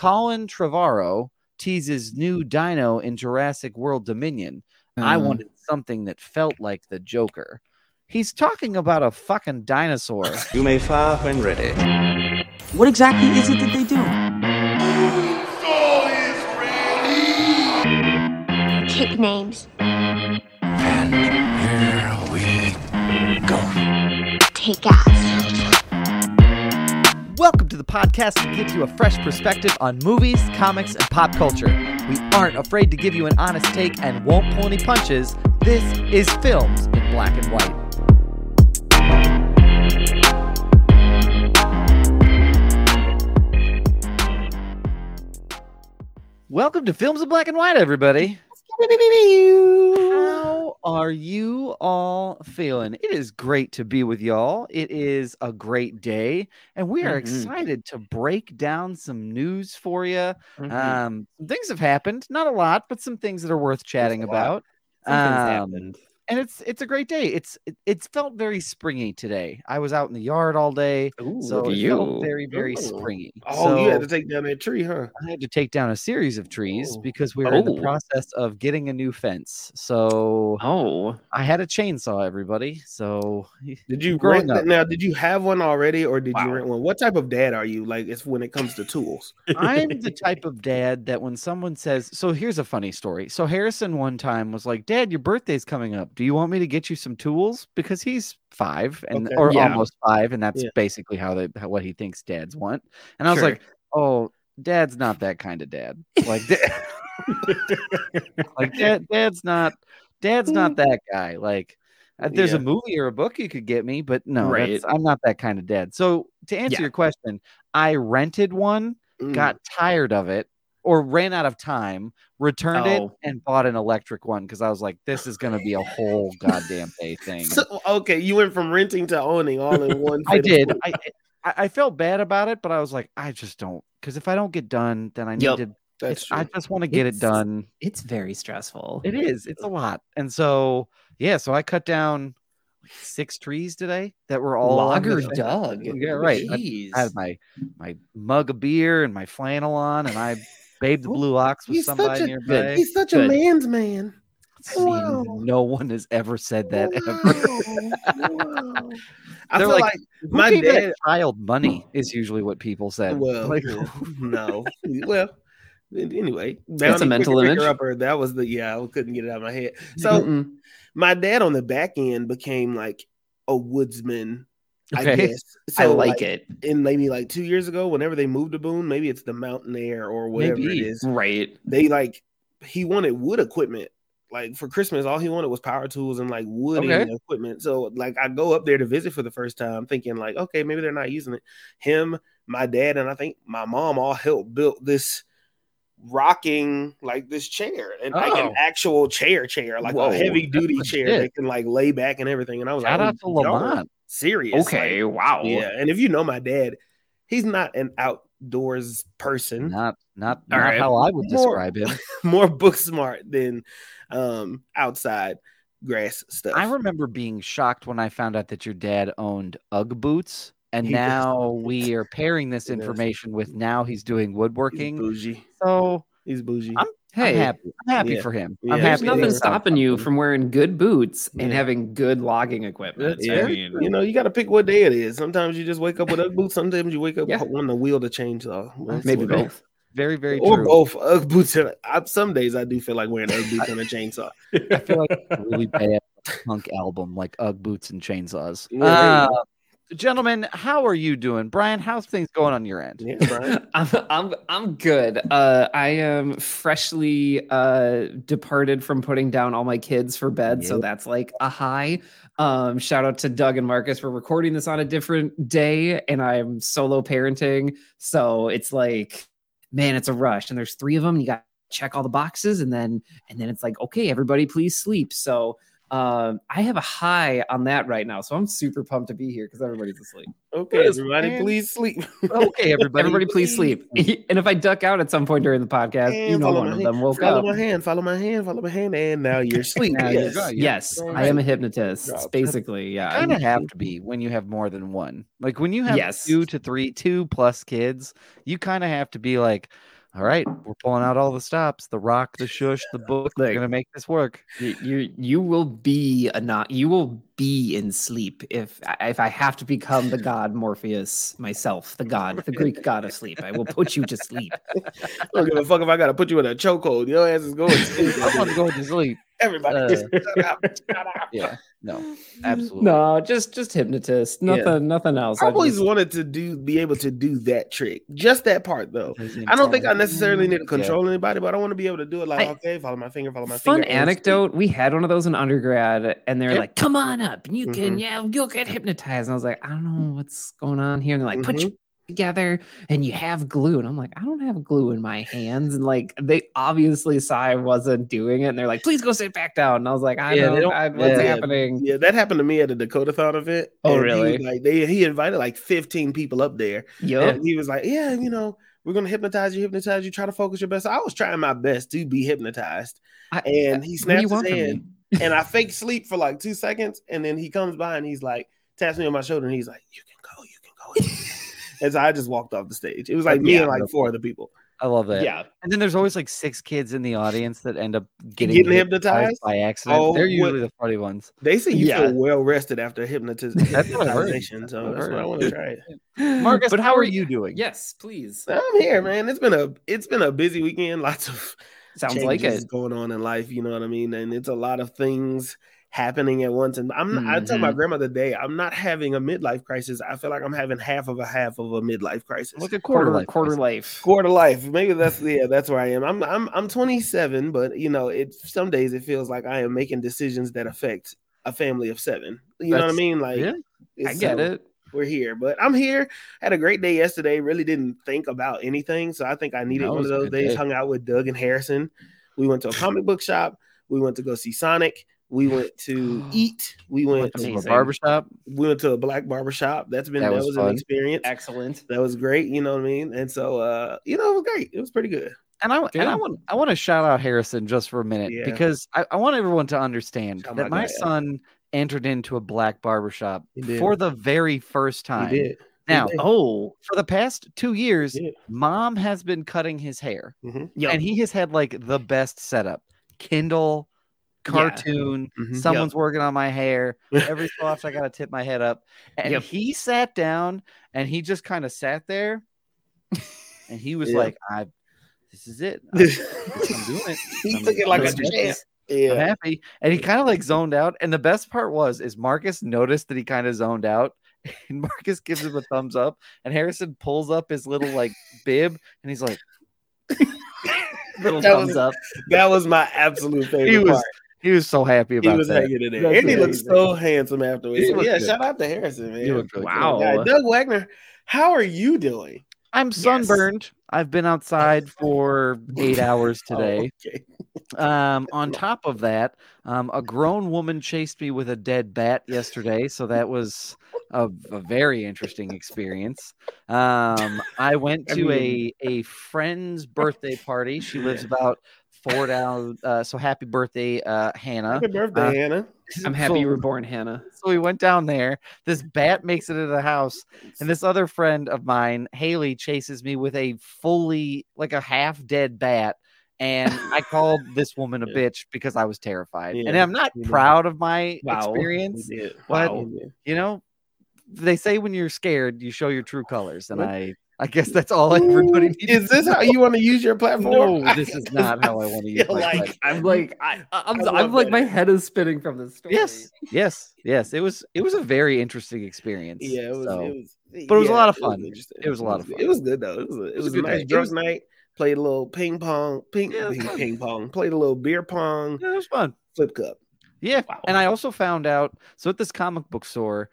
Colin Trevorrow teases new dino in Jurassic World Dominion. I Uh, wanted something that felt like the Joker. He's talking about a fucking dinosaur. You may fire when ready. What exactly is it that they do? Kick names. And here we go. Take ass. Welcome to the podcast that gives you a fresh perspective on movies, comics, and pop culture. We aren't afraid to give you an honest take and won't pull any punches. This is Films in Black and White. Welcome to Films in Black and White, everybody. How are you all feeling? It is great to be with y'all. It is a great day, and we are Mhm. excited to break down some news for you. Mhm. Um, some things have happened, not a lot, but some things that are worth chatting about. Um, happened. And it's it's a great day. It's it, it's felt very springy today. I was out in the yard all day, Ooh, so it you. felt very very Ooh. springy. Oh, you had to take down that tree, huh? I had to take down a series of trees Oh. because we were in the Oh. process of getting a new fence. So Oh, I had a chainsaw, everybody. So Did you rent up. now? Did you have one already, or did Wow. you rent one? What type of dad are you? Like, it's when it comes to tools. I'm the type of dad that when someone says, so here's a funny story. So Harrison one time was like, Dad, your birthday's coming up. Do you want me to get you some tools? Because he's five and Okay. or Yeah. almost five, and that's Yeah. basically how they how, what he thinks dads want. And I was Sure. like, Oh, dad's not that kind of dad. Like, da- like dad, dad's not dad's not that guy. Like uh, there's Yeah. a movie or a book you could get me, but no, Right. that's, I'm not that kind of dad. So to answer Yeah. your question, I rented one, Mm. got tired of it, or ran out of time, returned it, Oh. and bought an electric one because I was like, this is gonna be a whole goddamn day thing. So, okay, you went from renting to owning all in one. I did. I, I I felt bad about it, but I was like, I just don't because if I don't get done, then I need Yep. to. That's true. I just want to get it done. it's very stressful. It is. It's a lot, and so yeah. So I cut down six trees today that were all on the Logger fence. Doug. Yeah, right. I- I had my my mug of beer and my flannel on, and I Babe the blue ox with he's such somebody a- nearby. He's such Good. a man's man. Wow. No one has ever said that ever. Wow. I They're feel like, like, my dad. child money is usually what people said. Well, Like, no. Well, anyway, That's a mental Picker- image. Picker Upper, that was the yeah. I couldn't get it out of my head. So Mm-mm. my dad on the back end became like a woodsman. I Okay. guess. I So, like it. in maybe like two years ago, whenever they moved to Boone, maybe it's the Mountain Air or whatever Maybe. it is. Right. They like he wanted wood equipment. Like for Christmas, all he wanted was power tools and like wooding Okay. equipment. So like I go up there to visit for the first time, thinking like, okay, maybe they're not using it. Him, my dad, and I think my mom all helped build this rocking like this chair and like Oh. an actual chair chair like Whoa, a heavy duty chair that can like lay back and everything and i was shout like out to "Oh, y'all are Lamont. Serious Okay. like, wow. yeah, and if you know my dad, he's not an outdoors person. Not not not right. how I would More- describe him. More book smart than um outside grass stuff. I remember being shocked when I found out that your dad owned UGG boots, and He does. now we are pairing this information with now he's doing he's woodworking. bougie. So He's bougie. I'm- Hey, I'm happy. I'm happy Yeah. for him. Yeah, I'm there's happy. Yeah, nothing yeah. stopping you from wearing good boots and having good logging equipment. That's I yeah, mean, you know, you got to pick what day it is. Sometimes you just wake up with Ugg boots. Sometimes you wake up Yeah. wanting the wheel to change. So that's maybe what it is. both. Very very or true. both Ugg boots. And, I, some days I do feel like wearing Ugg boots and a chainsaw. I feel like a really bad punk album like UGG boots and chainsaws. Yeah, Uh, go. Gentlemen, how are you doing, Brian? How's things going on your end? Yeah, Brian. I'm, I'm I'm good. Uh, I am freshly uh, departed from putting down all my kids for bed, so that's like a high. Um, shout out to Doug and Marcus for recording this on a different day, and I'm solo parenting, so it's like, man, it's a rush. And there's three of them. You got to check all the boxes, and then and then it's like, okay, everybody, please sleep. So Um, I have a high on that right now, so I'm super pumped to be here because everybody's asleep. Okay, everybody, man. please sleep. Okay, everybody. Everybody, please sleep. and if I duck out at some point during the podcast, you know one of hand, them woke follow up. my hand, follow my hand, follow my hand, and now you're asleep. Now you're yes. Yes, I am a hypnotist. Drop. Basically, yeah. kind of have to be when you have more than one. Like when you have Yes. two to three, two plus kids, you kind of have to be like, all right, we're pulling out all the stops. The rock, the shush, the book. We're gonna make this work. You, you you will be a not you will be in sleep if if I have to become the god Morpheus myself, the god, the Greek god of sleep. I will put you to sleep. I don't give a fuck if I gotta put you in a chokehold. Your ass is going to sleep. I want to go to sleep. Everybody, Uh, just shut up, shut up. Yeah, no, absolutely. No, just just hypnotist. Yeah. Nothing nothing else. I I've always just- wanted to do be able to do that trick, just that part though. I don't think I necessarily need to control anybody, but I want to be able to do it. Like, I- okay, follow my finger, follow my Fun finger. and sleep. anecdote. We had one of those in undergrad, and they're Yeah. like, "Come on up, and you can, Mhm. yeah, you'll get hypnotized." And I was like, "I don't know what's going on here." And they're like, "Put you together, and you have glue." And I'm like, "I don't have glue in my hands." And like, they obviously saw I wasn't doing it, and they're like, "Please go sit back down." And I was like, "I Yeah, don't, don't- I, what's yeah. happening?" Yeah, that happened to me at a Dakota thought event. Oh, and he really? like they he invited like 15 people up there. Yeah. He was like, Yeah, you know, we're gonna hypnotize you, hypnotize you, try to focus your best. I was trying my best to be hypnotized. I- And he snaps you his hand and I fake sleep for like two seconds, and then he comes by and he's like taps me on my shoulder and he's like, You can go, you can go. And so I just walked off the stage. It was like me Yeah. and like four other people I love that. Yeah. And then there's always like six kids in the audience that end up getting, Getting hypnotized? by accident. Oh, They're what- usually the funny ones. They say you Yeah. feel well rested after hypnotism. That's what I heard. hypnotization, So I've that's heard. what I want to try. it. Marcus, but how are you doing? Yes, please. I'm here, man. It's been a it's been a busy weekend. Lots of Sounds like changes it. going on in life. You know what I mean? And it's a lot of things happening at once. And I'm I tell Mm-hmm. my grandmother today, I'm not having a midlife crisis. I feel like I'm having half of a half of a midlife crisis. Like a quarter Quarter life. quarter life. Quarter life. Maybe that's yeah, that's where I am. I'm I'm I'm 27, but you know, it some days it feels like I am making decisions that affect a family of seven. You know what I mean? Like yeah, I get so- it. we're here. But I'm here. Had a great day yesterday. Really didn't think about anything. So I think I needed one of those days. day. Hung out with Doug and Harrison. We went to a comic book shop. We went to go see Sonic. We went to eat. We went Went to a barbershop. we went to a black barbershop. That's been That that, was was, an experience. Excellent. That was great. You know what I mean? And so uh, you know, it was great. It was pretty good. And I and I want I want to shout out Harrison just for a minute Yeah. because I, I want everyone to understand Shout that my my guy son entered into a black barbershop for the very first He time. did. Now. Oh, for the past two years, mom has been cutting his hair, Mhm. yeah. and he has had like the best setup. Kindle, Yeah. cartoon, Mhm. someone's working on my hair. Every so often, I gotta tip my head up, and Yep. he sat down and he just kind of sat there, and he was Yeah. like, "I, this is it. I'm, I'm doing it. he I'm- took it like I'm a champ. I'm happy." And he kind of like zoned out. And the best part was, is Marcus noticed that he kind of zoned out. And Marcus gives him a thumbs up, and Harrison pulls up his little like bib, and he's like, little That thumbs was- up. That was my absolute favorite he was part. He was so happy He was that. hanging in there. That's and he looked so handsome afterwards. So, yeah, good. shout out to Harrison, man. Really good. Wow. Yeah, Doug Wagner, how are you doing? I'm sunburned. I've been outside for eight hours today. Oh, okay. Um, on top of that, um, a grown woman chased me with a dead bat yesterday, so that was a, a very interesting experience. Um, I went I to mean- a a friend's birthday party. She lives about four down. Uh, so happy birthday, uh, Hannah. Happy birthday, Uh, Hannah. I'm happy So- you were born, Hannah. so we went down there. This bat makes it into the house, and this other friend of mine, Haley, chases me with a fully like a half dead bat. And I called this woman a Yeah. bitch because I was terrified. And I'm not you know. proud of my Wow. experience. He did. But- He. You know, they say when you're scared, you show your true colors. And I I guess that's all everybody Ooh, needs. Is this how you want to use your platform? No, this is not how I want to use feel my like- platform. I'm like, I, I'm, I I'm like, that. my head is spinning from this story. Yes, yes, yes. It was it was a very interesting experience. Yeah, it was. So- It was But it was a lot of fun. interesting. It was a lot of good. fun. It was good though. It was a, it was was, a a good nice day. Drunk night. Played a little ping pong, ping, Yeah, ping, ping pong. Played a little beer pong, yeah, it was fun. flip cup. Yeah. Wow. And I also found out so at this comic book store,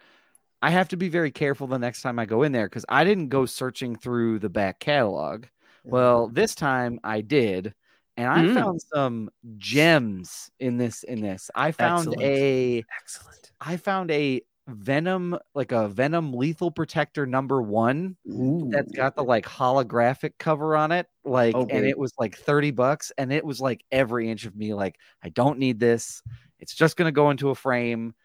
I have to be very careful the next time I go in there because I didn't go searching through the back catalog. Well, this time I did. and I Mm. found some gems in this. In this, I found Excellent. a Excellent. I found a Venom, like a Venom Lethal Protector number one that's got the like holographic cover on it. Like, and it was like 30 bucks. And it was like every inch of me, like, I don't need this. It's just going to go into a frame.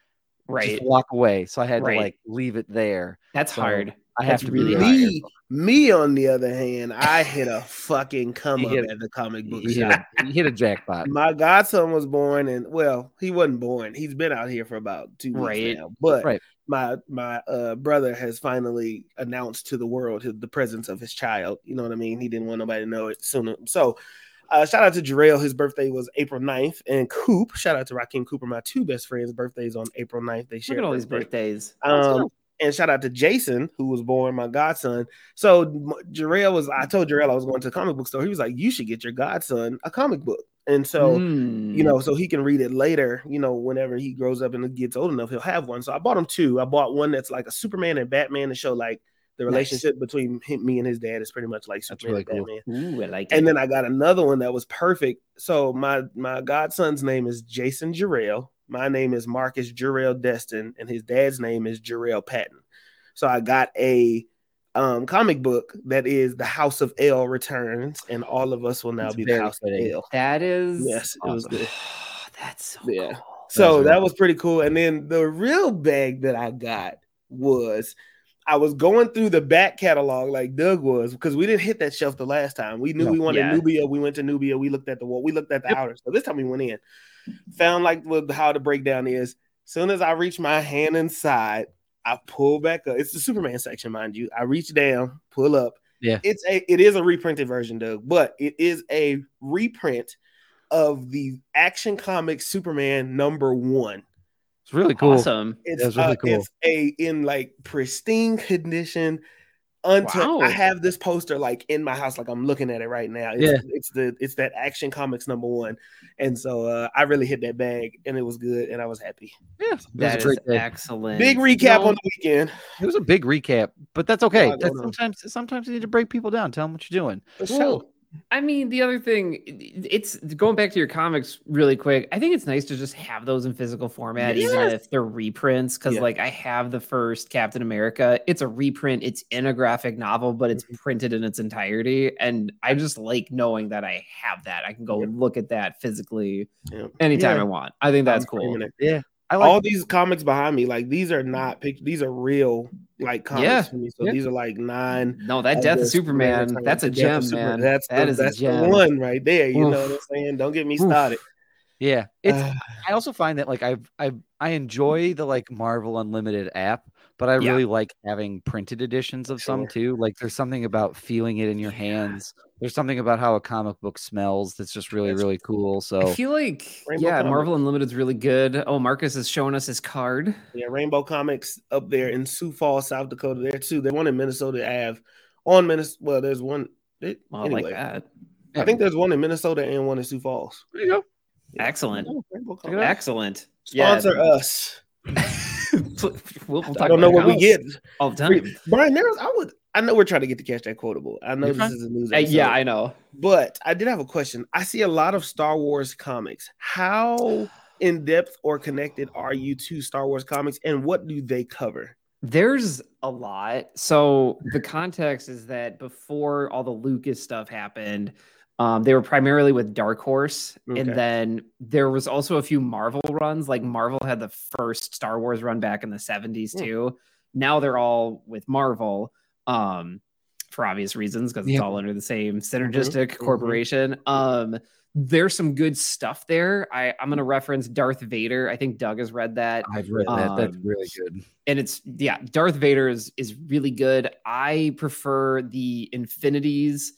Right. Just walk away. So I had Right. to like leave it there. That's So, hard. I have That's to really be hard. Me, me on the other hand, I hit a fucking come up hit- at the comic book You hit, a, you hit a jackpot. My godson was born, and well, he wasn't born. He's been out here for about two weeks Right. now. But Right. my my uh, brother has finally announced to the world his, the presence of his child. You know what I mean? He didn't want nobody to know it sooner. So, uh, shout out to Jarrell. His birthday was April 9th. And Coop, shout out to Raheem Cooper, my two best friends' birthdays on April 9th. They Look at all these birthdays. Um, and shout out to Jason, who was born my godson. So Jarrell was, I told Jarrell I was going to the comic book store. He was like, "You should get your godson a comic book." And so, Mm. you know, so he can read it later. You know, whenever he grows up and gets old enough, he'll have one. So I bought him two. I bought one that's like a Superman and Batman to show like the Nice. relationship between him, me and his dad is pretty much like That's really and cool. Batman. Ooh, I like it. And then I got another one that was perfect. So my my godson's name is Jason Jarrell. My name is Marcus Jarrell Destin, and his dad's name is Jarrell Patton. So I got a um, comic book that is the House of El returns, and all of us will now It's be the House of El. that is Yes, it was good. That's so Yeah. cool. So really that was pretty cool. And then the real bag that I got was I was going through the back catalog like Doug was because we didn't hit that shelf the last time. We knew No. we wanted Yeah. Nubia. We went to Nubia. We looked at the wall. We looked at the Yep. outer. So this time we went in. Found like what how the breakdown is. Soon as I reach my hand inside, I pull back up. It's the Superman section, mind you. I reach down, pull up. Yeah. It's a it is a reprinted version, Doug, but it is a reprint of the Action Comics Superman number one. It's really cool. Awesome. It's That's really uh, cool. it's a in like pristine condition. Until Wow. I have this poster like in my house, like I'm looking at it right now. It's, Yeah. it's the it's that Action Comics number one, and so uh, I really hit that bag, and it was good, and I was happy. Yeah, it was That a is great excellent. Big recap No, on the weekend. It was a big recap, but that's okay. Yeah, I That's know. sometimes sometimes you need to break people down. Tell them what you're doing. For Well, sure. I mean, the other thing, it's going back to your comics really quick. I think it's nice to just have those in physical format, even if they're reprints. Because, Yeah. like, I have the first Captain America. It's a reprint. It's in a graphic novel, but it's Mm-hmm. printed in its entirety, and I just like knowing that I have that. I can go Yep. look at that physically Yep. anytime Yeah. I want. I think that's I'm cool. Yeah, I like. All these comics behind me, like these are not pic- these are real like comics Yeah. for me. So Yeah. these are like nine. No, that Death of Superman, Returns. that's a Death gem, Superman. man. That's That the, is that's the one right there. You know what I'm saying? Don't get me Oof. started. yeah, it's. I also find that like I I I enjoy the like Marvel Unlimited app, but I Yeah. really like having printed editions of some too. Like there's something about feeling it in your hands. There's something about how a comic book smells that's just really That's really cool. So I feel like, Rainbow yeah, Comics. Marvel Unlimited's really good. Oh, Marcus is showing us his card. Yeah, Rainbow Comics up there in Sioux Falls, South Dakota. There too. There's one in Minnesota Ave. On Minnesota, well, there's one. It, Well, I anyway, like that. I think there's one in Minnesota and one in Sioux Falls. there you go. Excellent. Oh, Rainbow Check it Comics. out. Excellent. Yeah. Sponsor us. we'll, we'll I don't know what we get. all the time. Brian, there's I would I know we're trying to get to catch that quotable. I know You're this fine. is a news episode, yeah, I know. but I did have a question. I see a lot of Star Wars comics. How in depth or connected are you to Star Wars comics, and what do they cover? There's a lot. So the context is that before all the Lucas stuff happened, um, they were primarily with Dark Horse, Okay. and then there was also a few Marvel runs. Like Marvel had the first Star Wars run back in the 70s Hmm. too. Now they're all with Marvel, um, for obvious reasons because it's Yeah. all under the same synergistic mhm. corporation. Um, there's some good stuff there. I, I'm gonna reference Darth Vader. I think Doug has read that I've read that. That's Um, really good. and it's yeah darth vader is is really good i prefer the infinities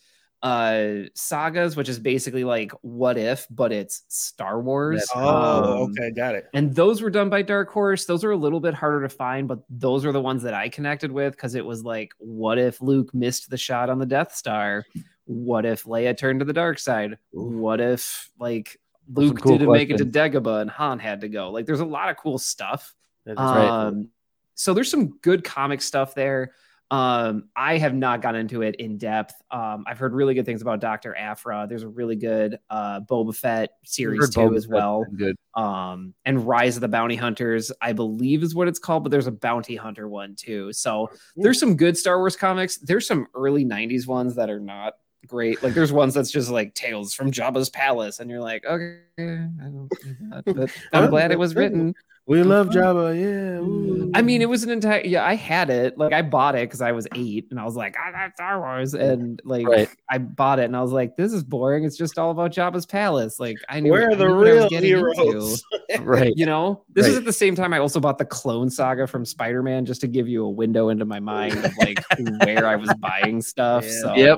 uh sagas which is basically like what if but it's star wars That's- Oh, Um, okay, got it. and those were done by dark horse those are a little bit harder to find but those are the ones that i connected with because it was like what if luke missed the shot on the death star what if leia turned to the dark side what if like luke cool didn't make it to questions. dagobah and han had to go like there's a lot of cool stuff That's right. um, so there's some good comic stuff there. Um, I have not gone into it in depth. Um, I've heard really good things about Doctor Aphra. There's a really good uh Boba Fett series too Boba as well. Good. Um, and Rise of the Bounty Hunters, I believe is what it's called, but there's a Bounty Hunter one too. So there's some good Star Wars comics. There's some early '90s ones that are not great. Like there's ones that's just like Tales from Jabba's Palace, and you're like, okay, I don't do that. But I'm glad it was written. We love Jabba, yeah. ooh. I mean, it was an entire yeah. I had it, like I bought it because I was eight, and I was like, I got Star Wars, and like Right. I bought it, and I was like, this is boring. It's just all about Jabba's palace. Like I knew where I are the knew what I was real getting heroes? Right. You know, this is at the same time I also bought the Clone Saga from Spider Man just to give you a window into my mind of like where I was buying stuff. Yeah. So Yep.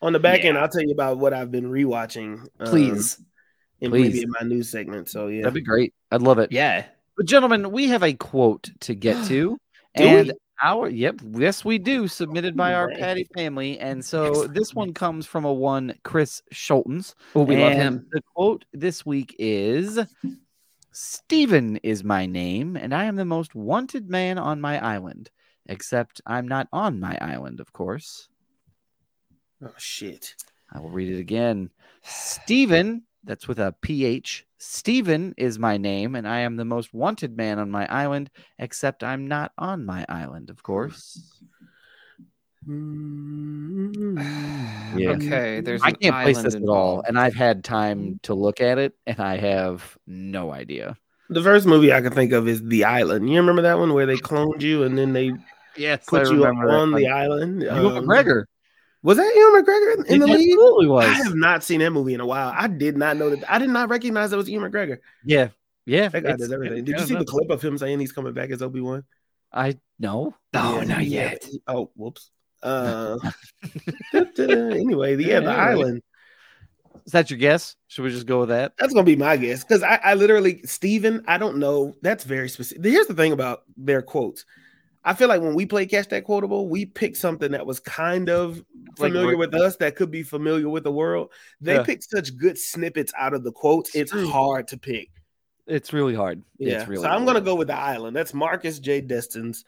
On the back end, I'll tell you about what I've been rewatching. um, please, in Please. maybe in my news segment. So yeah, That'd be great. I'd love it. yeah. But gentlemen, we have a quote to get to. And we? our yep, yes, we do, submitted by our Patty family. And so this one comes from a one Chris Schultens. Oh, we love him. The quote this week is Stephen is my name, and I am the most wanted man on my island. Except I'm not on my island, of course. Oh shit. I will read it again. Stephen, that's with a PH. Stephen is my name, and I am the most wanted man on my island, except I'm not on my island, of course. Yeah. Okay, there's I can't place this at all, and I've had time to look at it, and I have no idea. The first movie I can think of is The Island. You remember that one where they cloned you and then they Yes, put you on the island? Ewan Um, McGregor. Was that Ewan McGregor in It the lead? absolutely was. I have not seen that movie in a while. I did not know that. I did not recognize that was Ewan McGregor. Yeah, yeah. That guy does everything. Did you see the clip of him saying he's coming back as Obi Wan? I no. Oh, not Yeah. yet. Oh, whoops. Uh, anyway, yeah, the Yeah, right. island. Is that your guess? Should we just go with that? That's gonna be my guess because I, I literally Steven, I don't know. That's very specific. Here's the thing about their quotes. I feel like when we play Catch That Quotable, we picked something that was kind of familiar we're- with us that could be familiar with the world. They Yeah. picked such good snippets out of the quotes. It's hard to pick. It's really hard. Yeah. It's really so I'm really gonna go with the island. That's Marcus J. Destin's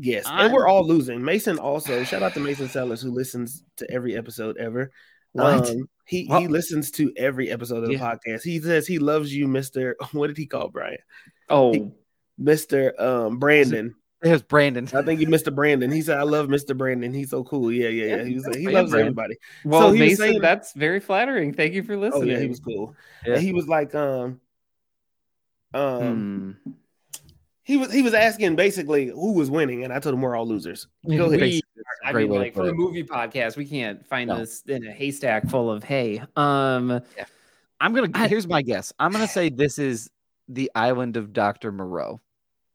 guess. I'm- And we're all losing. Mason also, shout out to Mason Sellers who listens to every episode ever. What? Um, he What? he listens to every episode of the Yeah. podcast. He says he loves you, Mr. What did he call Brian? Oh, Mr. Um Brandon. It was Brandon. I think you missed Mr. Brandon. He said, I love Mr. Brandon. He's so cool. Yeah, yeah, yeah. He was like, he Yeah, loves Brandon. everybody. well, he Mason, saying- that's very flattering. Thank you for listening. Oh listening. yeah, he was cool. Yeah. And he was like, um, um, Hmm. he was he was asking basically who was winning, and I told him we're all losers. Go ahead. We- That's a I great mean, like for the it. movie podcast, we can't find No. this in a haystack full of hay. Um, I'm gonna. I- here's my guess. I'm gonna say this is the island of Doctor Moreau.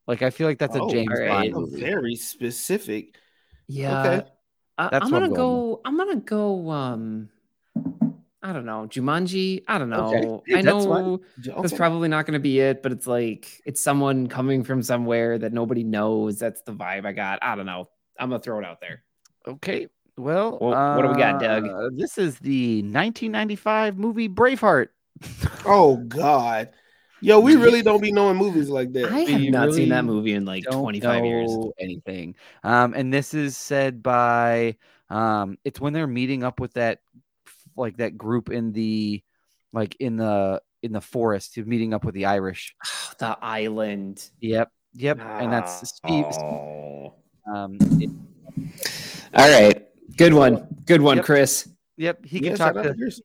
Like I feel like that's a Oh, James alright. Bond movie. Very specific. yeah. Okay. I, That's I'm gonna I'm going go. I'm gonna go. Um, I don't know, Jumanji. I don't know. Okay. Yeah, I that's know Okay. that's probably not gonna be it, but it's like it's someone coming from somewhere that nobody knows. That's the vibe I got. I don't know. I'm gonna throw it out there. Okay. Well, Well, what do we got, Doug? uh, This is the 1995 movie Braveheart. Oh God, yo, we really don't be knowing movies like that. I have We not seen that movie in like 25 years. know Anything. Um, and this is said by um, it's when they're meeting up with that like that group in the like in the in the forest, meeting up with the Irish. The island. Yep. Yep. And that's Steve. Oh. Um, it- All right. Good one. Good one, Yep. Chris. yep. He can could shout talk out to Chris.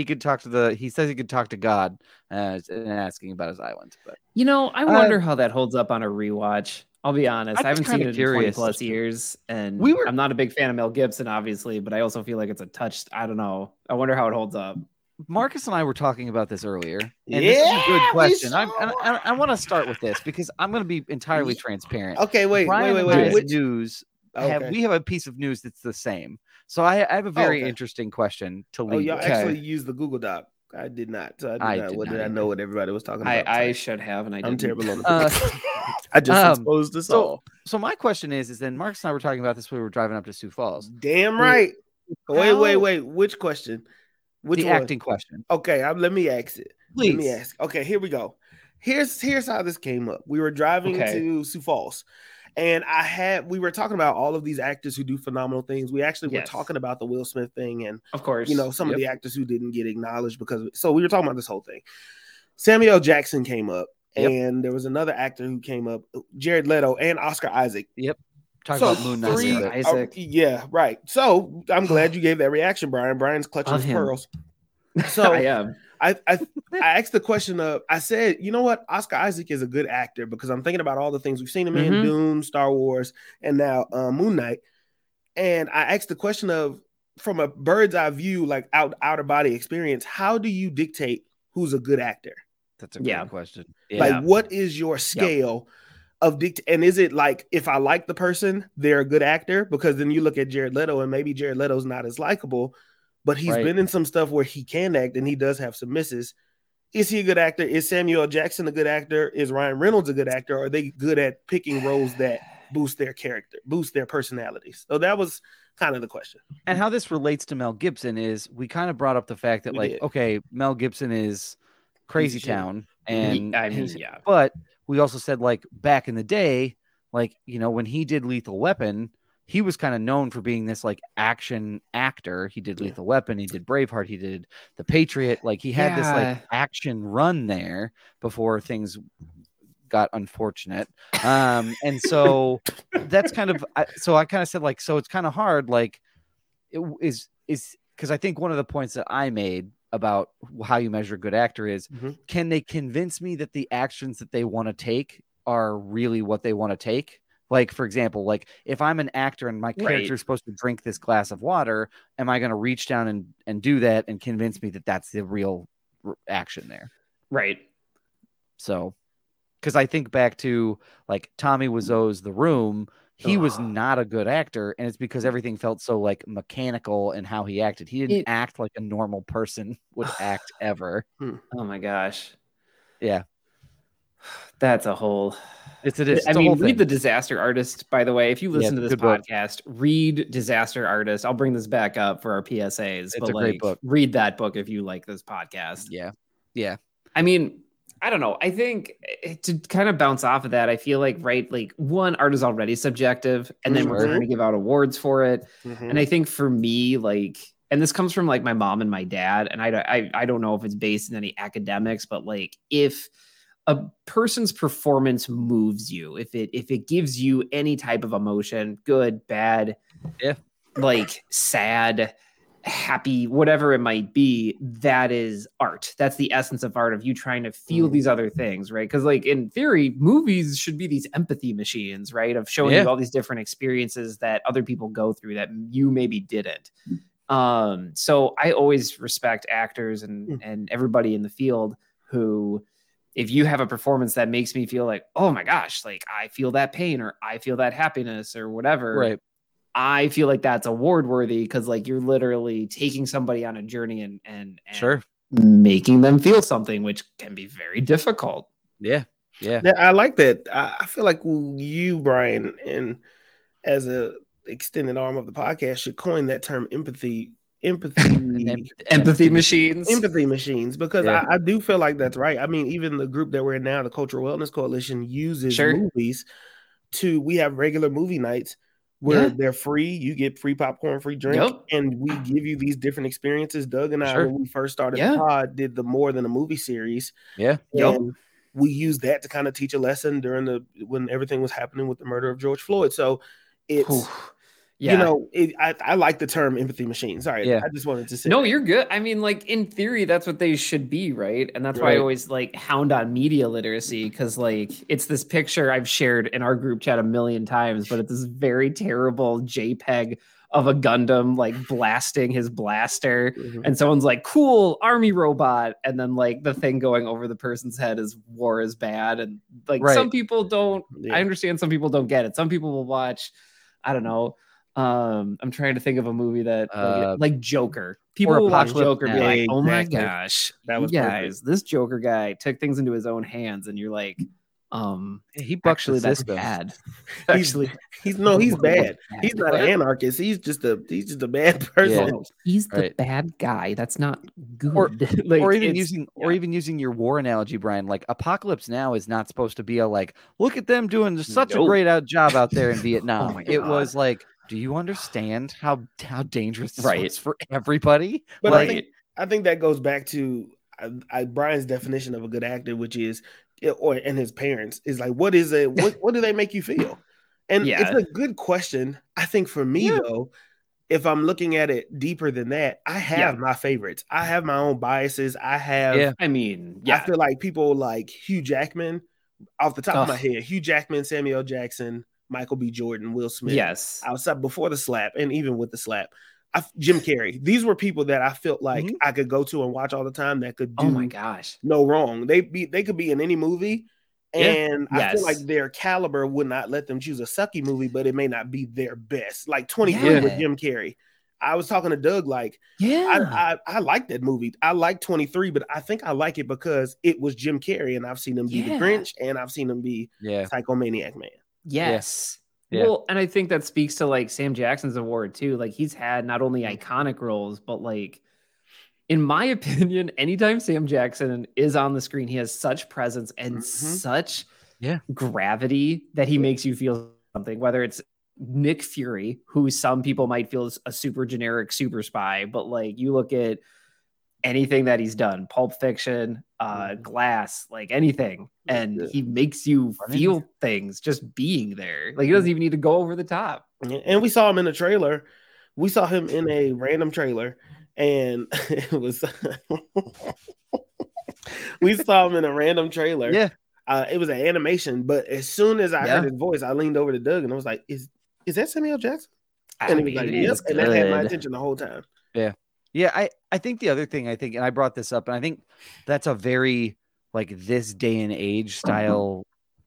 He could talk to the he says he could talk to God uh, and asking about his island. But You know, I wonder how that holds up on a rewatch. I'll be honest. I'd I haven't seen kinda it in 20 plus years. And We were- I'm not a big fan of Mel Gibson, obviously, but I also feel like it's a touch. I don't know. I wonder how it holds up. Marcus and I were talking about this earlier. And this is a Yeah, good question. I, I, I, want to start with this because I'm going to be entirely transparent. Okay, wait, Brian wait, and wait, wait. I's Which, news have we have a piece of news that's the same. So I, I have a very okay. interesting question to Oh, y'all. Okay. actually used the Google Doc. I did not. So I did I not. did what not did I know what everybody was talking about? I Sorry. should have, and I I'm terrible on the Uh, I just um, exposed us so- all. So my question is, is then Marcus and I were talking about this when we were driving up to Sioux Falls. Damn right. Wait, wait, wait. Which question? Which the one? acting question. Okay, I, let me ask it. Please. Let me ask. Okay, here we go. Here's here's how this came up. We were driving Okay. to Sioux Falls, And I had we were talking about all of these actors who do phenomenal things. We actually Yes. were talking about the Will Smith thing and Of course. you know some Yep. of the actors who didn't get acknowledged because so we were talking about this whole thing. Samuel Jackson came up, Yep. and there was another actor who came up, Jared Leto and Oscar Isaac. Talk So about Moon Knight. three- a little bit. Isaac. uh, yeah, right. So I'm glad you gave that reaction, Brian. Brian's clutching his pearls. So I am. I, I I asked the question of I said, you know what, Oscar Isaac is a good actor because I'm thinking about all the things we've seen him in Mhm. Dune, Star Wars, and now uh, Moon Knight. And I asked the question of from a bird's eye view, like out outer body experience, how do you dictate who's a good actor? That's a great Yeah. question. Like, what is your scale of dict? And is it like if I like the person, they're a good actor? Because then you look at Jared Leto, and maybe Jared Leto's not as likable, but he's Right. been in some stuff where he can act, and he does have some misses. Is he a good actor? Is Samuel Jackson a good actor? Is Ryan Reynolds a good actor? Are they good at picking roles that boost their character, boost their personalities? So that was kind of the question. and how this relates to Mel Gibson is we kind of brought up the fact that We like did. okay, Mel Gibson is crazy town and I mean, yeah. but we also said like back in the day, like you know when he did Lethal Weapon, he was kind of known for being this like action actor. He did Yeah. Lethal Weapon, he did Braveheart, he did The Patriot. Like he had this like action run there before things got unfortunate. Um, and so that's kind of I- so I kind of said like so it's kind of hard like it is is because I think one of the points that I made about how you measure a good actor is Mhm. can they convince me that the actions that they want to take are really what they want to take? Like, for example, like if I'm an actor and my character Right. is supposed to drink this glass of water, am I going to reach down and, and do that and convince me that that's the real action there? Right. So, because I think back to like Tommy Wiseau's The Room, he was not a good actor, and it's because everything felt so like mechanical in how he acted. He didn't It- act like a normal person would act ever. Hmm. Oh my gosh. Yeah. That's a whole. It's it is. I mean, read the Disaster Artist. By the way, if you Yeah, listen to this good book. podcast, read Disaster Artist. I'll bring this back up for our PSAs. It's but a great book. Read that book if you like this podcast. Yeah, yeah, I mean, I don't know. I think eh, to kind of bounce off of that, I feel like right, like one art is already subjective, and then we're Sure. trying to give out awards for it. Mhm. And I think for me, like, and this comes from like my mom and my dad, and I, I, I don't know if it's based in any academics, but like if a person's performance moves you, if it if it gives you any type of emotion, good, bad, Yeah. like sad, happy, whatever it might be, that is art. That's the essence of art of you trying to feel Mhm. these other things, right? Because like in theory, movies should be these empathy machines, right? Of showing Yeah. you all these different experiences that other people go through that you maybe didn't. Um, so I always respect actors and Mm. and everybody in the field who if you have a performance that makes me feel like, oh my gosh, like I feel that pain or I feel that happiness or whatever, right. I feel like that's award worthy because like you're literally taking somebody on a journey and and, and Sure. making them feel something, which can be very difficult. Yeah, yeah. Yeah, I like that. I, I feel like you, Brian, and as a extended arm of the podcast, should coin that term empathy. Empathy. Empathy machines. empathy machines because Yeah. I, I do feel like that's right. I mean, even the group that we're in now, the Cultural Wellness Coalition, uses Sure. movies to. We have regular movie nights where Yeah. they're free. You get free popcorn, free drink, Yep. and we give you these different experiences. Doug and I, Sure. when we first started Yeah. the pod, did the more than a movie series. Yeah. Yep. We used that to kind of teach a lesson during the when everything was happening with the murder of George Floyd. So it's Ooh. Yeah. you know, it, I, I like the term empathy machine. Sorry, Yeah. I just wanted to say No, that. you're good. I mean, like in theory, that's what they should be, right? And that's why I always like hound on media literacy because, like, it's this picture I've shared in our group chat a million times, but it's this very terrible JPEG of a Gundam like blasting his blaster, Mhm. and someone's like, "Cool army robot," and then like the thing going over the person's head is "War is bad," and like Right. some people don't. Yeah. I understand some people don't get it. Some people will watch. I don't know. Um, I'm trying to think of a movie that like, Uh, like Joker. People will watch Joker be like, "Oh my Exactly. gosh, That was guys, this Joker guy took things into his own hands," and you're like, Um, He bucks actually, that's bad. He's- Actually, He's no, he's bad. He's not an anarchist. He's just a he's just a bad person. Yeah. He's the Right. bad guy. That's not good. Or- Like, or even using or even using your war analogy, Brian. Like Apocalypse Now is not supposed to be a like, look at them doing such a great out job out there in Vietnam. Oh it was like, do you understand how how dangerous this Right. was for everybody? But like, I think I think that goes back to I, I, Brian's definition of a good actor, which is eh, or and his parents is like, what is it? What what do they make you feel? And Yeah. it's a good question. I think for me Yeah. though, if I'm looking at it deeper than that, I have Yeah. my favorites. I have my own biases. I have. Yeah. I mean, I yeah, feel like people like Hugh Jackman, off the top of my head, Hugh Jackman, Samuel Jackson, Michael B. Jordan, Will Smith. yes, outside before the slap and even with the slap. I, Jim Carrey. These were people that I felt like Mhm. I could go to and watch all the time that could do oh my gosh, no wrong. They be they could be in any movie. Yeah. And I feel like their caliber would not let them choose a sucky movie, but it may not be their best. Like 23 Yeah. with Jim Carrey. I was talking to Doug, like, yeah, I, I, I like that movie. I like 23, but I think I like it because it was Jim Carrey, and I've seen him be the Yeah. Grinch and I've seen him be yeah, Psychomaniac Man. Yes. Yeah. Well, and I think that speaks to like Sam Jackson's award too. Like he's had not only iconic roles, but like in my opinion, anytime Sam Jackson is on the screen, he has such presence and Mhm. such Yeah. gravity that he makes you feel something, whether it's Nick Fury, who some people might feel is a super generic super spy, but like you look at anything that he's done, Pulp Fiction, uh, Mhm. Glass, like anything, and he makes you feel things just being there. Like he doesn't even need to go over the top. And we saw him in a trailer. We saw him in a random trailer, and it was we saw him in a random trailer. yeah. Uh, it was an animation, but as soon as I Yeah. heard his voice, I leaned over to Doug and I was like, "Is is that Samuel Jackson?" I And he was like, it "Yep." And that had my attention the whole time. Yeah, I I think the other thing I think, and I brought this up, and I think that's a very like this day and age style.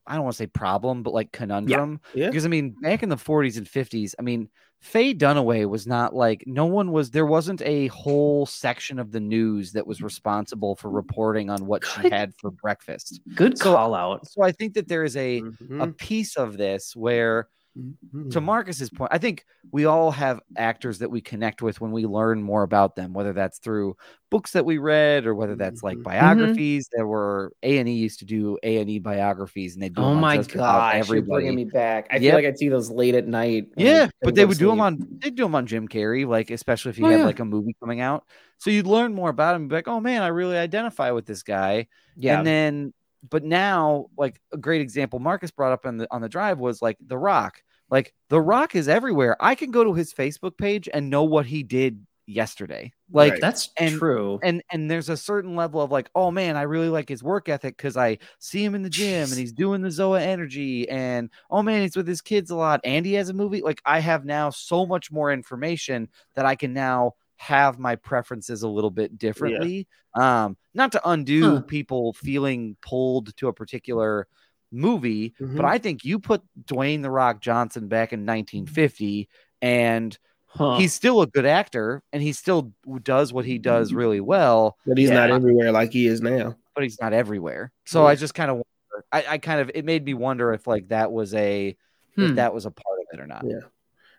I don't want to say problem, but like conundrum. Yeah. Because I mean, back in the 40s and 50s, I mean, Faye Dunaway was not like no one was. There wasn't a whole section of the news that was responsible for reporting on what she had for breakfast. Good So- call out. So I think that there is a a Mhm. piece of this where Mhm. to Marcus's point, I think we all have actors that we connect with when we learn more about them, whether that's through books that we read or whether that's like Mhm. biographies. There were A and E used to do A and E biographies, and they do. Oh my god, about you're everybody. bringing me back. I Yep. feel like I'd see those late at night. Yeah, couldn't but they go to would do them on they'd do them on Jim Carrey, like especially if you Oh, had yeah. like a movie coming out. So you'd learn more about him and be like, oh man, I really identify with this guy. Yeah, And then but now like a great example Marcus brought up on the on the drive was like The Rock. Like The Rock is everywhere. I can go to his Facebook page and know what he did yesterday. Like Right. that's and- true. and and there's a certain level of like, oh man, I really like his work ethic because I see him in the gym and he's doing the Zoa energy, and oh man, he's with his kids a lot, and he has a movie. Like I have now so much more information that I can now have my preferences a little bit differently. Um, not to undo Huh. people feeling pulled to a particular movie, Mhm. but I think you put Dwayne the Rock Johnson back in 1950 and Huh. he's still a good actor and he still does what he does really well, But he's not Yeah. everywhere like he is now. but he's not everywhere. So Yeah. I just kind of wonder, I, I kind of it made me wonder if like that was a if Hmm. that was a part of it or not. Yeah.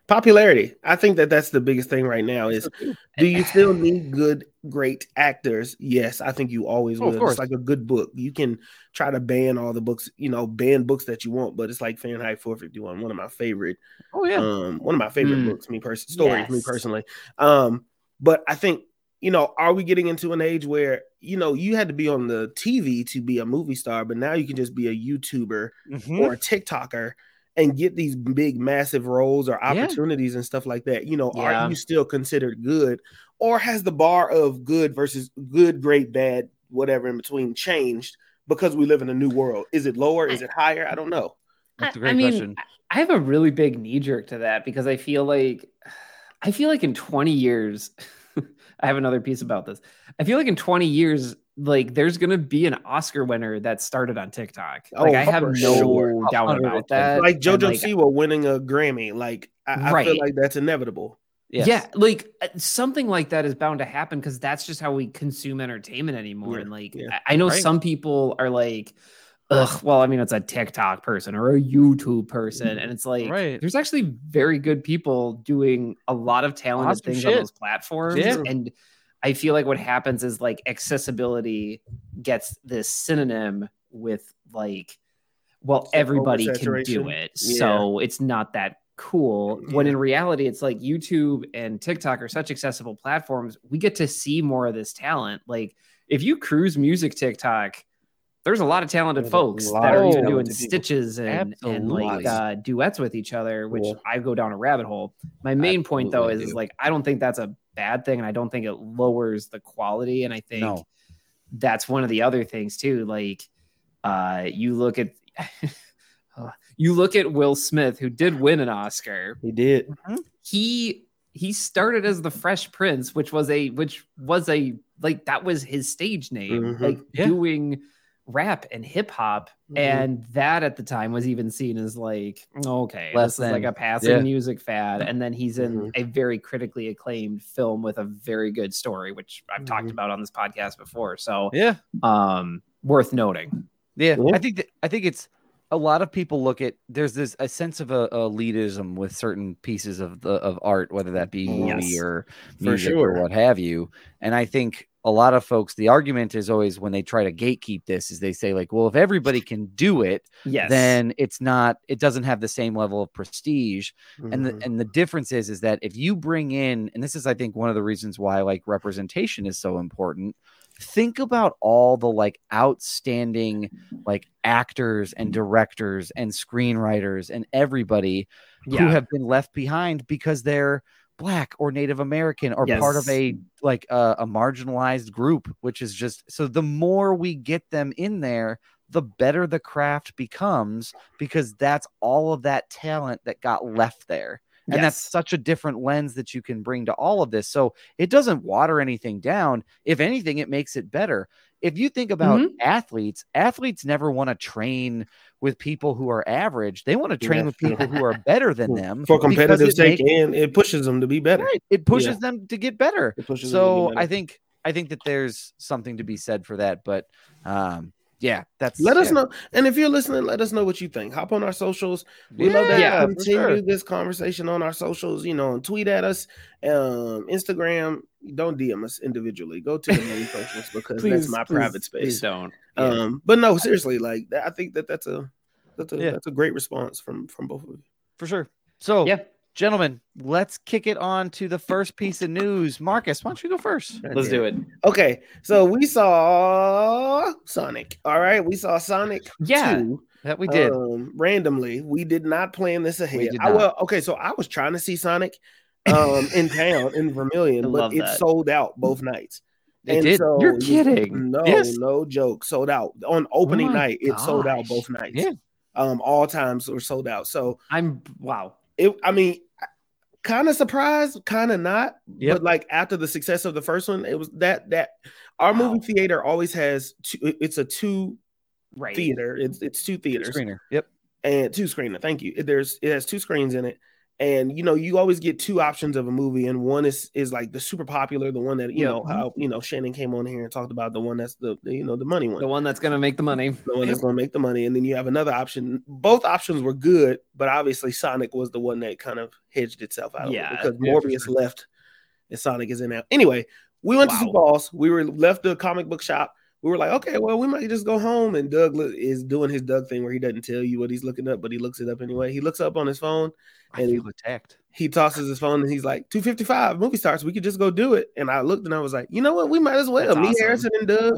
Popularity. I think that that's the biggest thing right now is do you still need good, great actors? Yes, I think you always Oh, of will. course. It's like a good book. You can try to ban all the books, you know, ban books that you want, but it's like Fahrenheit 451, one of my favorite, Oh yeah. um, one of my favorite Mm. books, me person stories, me personally. Um, but I think, you know, are we getting into an age where, you know, you had to be on the TV to be a movie star, but now you can just be a YouTuber Mhm. or a TikToker and get these big massive roles or Yeah. opportunities and stuff like that. You know, Yeah. are you still considered good or has the bar of good versus good, great, bad, whatever in between changed because we live in a new world? Is it lower? Is it higher? I don't know. That's a great I mean, question. I have a really big knee jerk to that because I feel like I feel like in 20 years, I have another piece about this. I feel like in 20 years, like there's gonna be an Oscar winner that started on TikTok. Like Oh, I have no sure. doubt about that. like And, JoJo like, Siwa winning a Grammy. Like I, I feel Right. like that's inevitable. Yes. Yeah, like uh, something like that is bound to happen because that's just how we consume entertainment anymore. Yeah, And like, yeah. I, I know Right. some people are like, ugh, well, I mean, it's a TikTok person or a YouTube person, and it's like Right. there's actually very good people doing a lot of talented Awesome things on those platforms. Yeah. And I feel like what happens is like accessibility gets this synonym with like, well, everybody can do it. Yeah. So it's not that cool. When in reality, it's like YouTube and TikTok are such accessible platforms. We get to see more of this talent. Like if you cruise music TikTok, there's a lot of talented There's folks that are even doing stitches and, and like uh, duets with each other, which Yeah. I go down a rabbit hole. My main point though is, is like I don't think that's a bad thing, and I don't think it lowers the quality. And I think No. that's one of the other things too. Like uh, you look at uh, you look at Will Smith, who did win an Oscar. He did. He he started as the Fresh Prince, which was a which was a like that was his stage name, Mhm. like Yeah. doing rap and hip hop, Mhm. and that at the time was even seen as like okay, Less this is like a passing yeah. music fad, and then he's in Mhm. a very critically acclaimed film with a very good story, which I've talked Mhm. about on this podcast before. So, Yeah. um, worth noting. Yeah, Yeah. I think that, I think it's a lot of people look at there's this a sense of a, elitism with certain pieces of the of art, whether that be movie Yes, or for music sure. or what have you. And I think a lot of folks, the argument is always when they try to gatekeep this, is they say like, well, if everybody can do it, Yes, then it's not, it doesn't have the same level of prestige. and the Mhm. and the difference is is that if you bring in and this is i think one of the reasons why like representation is so important think about all the like outstanding like actors and directors and screenwriters and everybody who have been left behind because they're black or native american or part of a like uh, a marginalized group which is just so the more we get them in there the better the craft becomes because that's all of that talent that got left there. And that's such a different lens that you can bring to all of this. So it doesn't water anything down. If anything it makes it better. If you think about Mhm. athletes athletes never want to train with people who are average they want to train Yeah. with people who are better than them for competitive sake, make- and it pushes them to be better. right, it pushes Yeah. them to get better It pushes them to so be i think i think that there's something to be said for that but um yeah that's Let us know, and if you're listening, let us know what you think. Hop on our socials. We love to Yeah, continue sure. this conversation on our socials. You know, and tweet at us, um, Instagram. Don't DM us individually. Go to the main socials because that's my private please, Please space. don't. Um, but no, seriously, like I think that that's a that's a Yeah. that's a great response from from both of you. for sure so Yeah. gentlemen let's kick it on to the first piece of news marcus why don't you go first Let's do it. Okay, so we saw Sonic. All right, we saw Sonic. Yeah. 2, that we did um, randomly. We did not plan this ahead. did I, well, okay, so I was trying to see Sonic um in town in Vermillion, I but it that. sold out both nights. It did. You're kidding. No, Yes. no joke. Sold out on opening my night. It sold out both nights. Yeah. Um, all times were sold out. So I'm wow. it. I mean, kind of surprised, kind of not. Yep. But like after the success of the first one, it was that that our Wow. movie theater always has two. It's a two Right. theater. It's it's two theaters screener yep and two screener. Thank you. There's it has two screens in it, and you know you always get two options of a movie, and one is is like the super popular, the one that you Yeah. know mm-hmm. how you know Shannon came on here and talked about the one that's the, you know the money one, The one that's gonna make the money. the one that's going to make the money, and then you have another option. Both options were good, but obviously Sonic was the one that kind of hedged itself out. Yeah, because Morbius sure. left, and Sonic is in now. Anyway, we went to Sioux Wow. Falls. We were left the comic book shop. We were like, okay, well, we might just go home. And Doug is doing his Doug thing where he doesn't tell you what he's looking up, but he looks it up anyway. He looks up on his phone. And he- attacked He tosses his phone and he's like, 255 movie starts. We could just go do it. And I looked and I was like, you know what? We might as well. That's Me, awesome. Harrison, and Doug.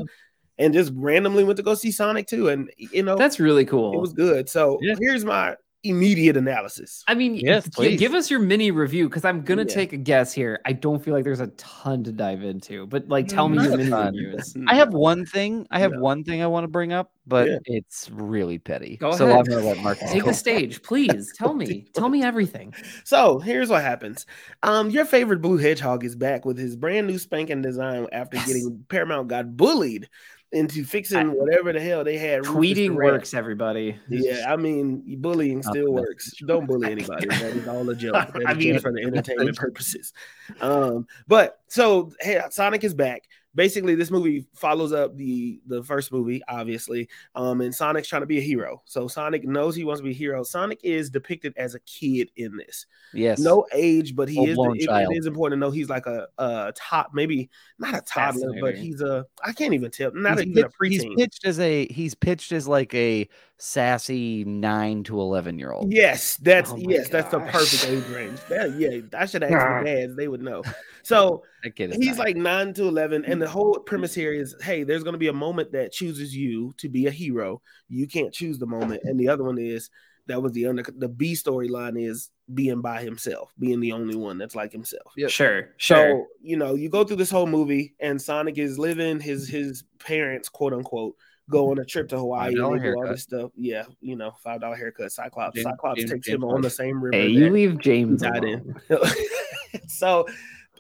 And just randomly went to go see Sonic too. And, you know, That's really cool. it was good. So Yeah. here's my immediate analysis. I mean, Yes, g- give us your mini review because I'm gonna Yeah. take a guess here. I don't feel like there's a ton to dive into, but like, tell me Not your a mini ton. reviews. I have one thing. I have Yeah. one thing I want to bring up, but Yeah. it's really petty. Go so ahead. I'm gonna let Marcus Take the stage, please. Tell me. Tell me everything. So here's what happens. Um, your favorite blue hedgehog is back with his brand new spanking design after Yes. getting Paramount got bullied into fixing I- whatever the hell they had. Tweeting works, everybody. Yeah, I mean, bullying still works. Don't bully anybody. That is all a joke. That I mean- for the entertainment purposes. Um, but so hey, Sonic is back. Basically this movie follows up the the first movie, obviously. Um, and Sonic's trying to be a hero. So Sonic knows he wants to be a hero. Sonic is depicted as a kid in this. Yes. No age, but he is. It, it is important to know he's like a, a top, maybe not a toddler, but he's a. I can't even tell. Not he's, even a pitched, he's pitched as a he's pitched as like a sassy nine to eleven year old. Yes, that's Oh my yes, that's the perfect age range. That, yeah, I should ask the dads; they would know. So kid he's nine. like nine to eleven, and the whole mm-hmm. premise here is, hey, there's going to be a moment that chooses you to be a hero. You can't choose the moment, and the other one is that was the under the B storyline is being by himself, being the only one that's like himself. Yep. Sure, So you know, you go through this whole movie, and Sonic is living his his parents, quote unquote, go on a trip to Hawaii and they do all this stuff. Yeah, you know, five dollar haircut. Cyclops, James- Cyclops James- takes James him on the same river. Hey, that you leave James died in. so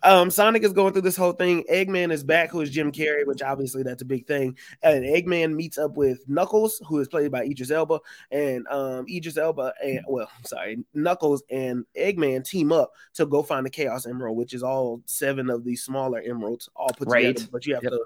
um Sonic is going through this whole thing. Eggman is back, who is Jim Carrey, which obviously that's a big thing. And Eggman meets up with Knuckles, who is played by Idris Elba, and um Idris Elba and well, sorry, Knuckles and Eggman team up to go find the Chaos Emerald, which is all seven of these smaller emeralds all put Right. together. But you have Yep. to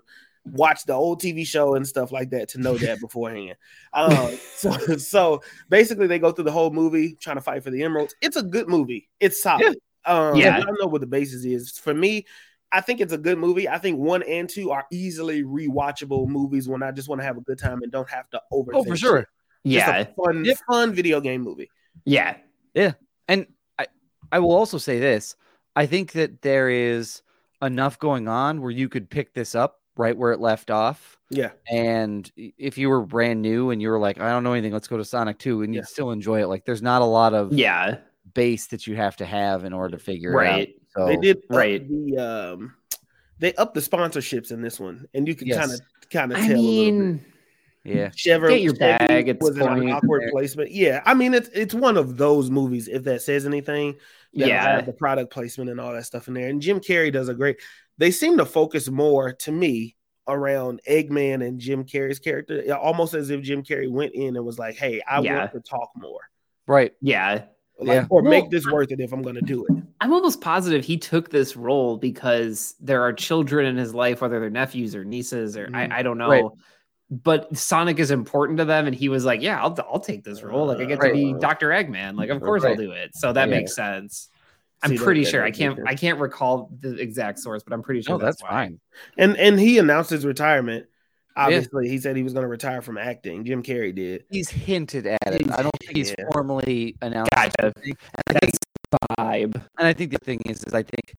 watch the old TV show and stuff like that to know that beforehand. Um, so, so basically, they go through the whole movie trying to fight for the emeralds. It's a good movie. It's solid. Um, Yeah. I don't know what the basis is. For me, I think it's a good movie. I think one and two are easily rewatchable movies when I just want to have a good time and don't have to over. Oh, for sure. Yeah, a fun, Yep. fun video game movie. Yeah, yeah, And I, I will also say this. I think that there is enough going on where you could pick this up right where it left off. Yeah, And if you were brand new and you were like, I don't know anything, let's go to Sonic 2 and Yeah. you'd still enjoy it. Like there's not a lot of yeah. base that you have to have in order to figure Right. it out. So they did right. the um, they upped the sponsorships in this one, and you can Yes. kind of kind of I tell. a little bit. mean, yeah. Chevy, Get your Chevy bag at was this an awkward placement. Yeah, I mean it's it's one of those movies. If that says anything, that yeah, the product placement and all that stuff in there. And Jim Carrey does a great. They seem to focus more to me around Eggman and Jim Carrey's character, almost as if Jim Carrey went in and was like, "Hey, I Yeah. want to talk more, Right. yeah. like, Yeah. or Well, make this worth it if I'm going to do it." I'm almost positive he took this role because there are children in his life, whether they're nephews or nieces or Mhm. I, I don't know. Right. But Sonic is important to them, and he was like, "Yeah, I'll, I'll take this role. Like, I get to Right. be Doctor Eggman. Like, of course I'll do it." So that Yeah. makes sense. I'm pretty sure. I can't. I can't recall the exact source, but I'm pretty sure oh, No, that's why. fine. And and he announced his retirement. Obviously, he said he was going to retire from acting. Jim Carrey did. He's hinted at it. I don't think he's Yeah. formally announced. Gotcha. And I think, Vibe. and I think the thing is, is I think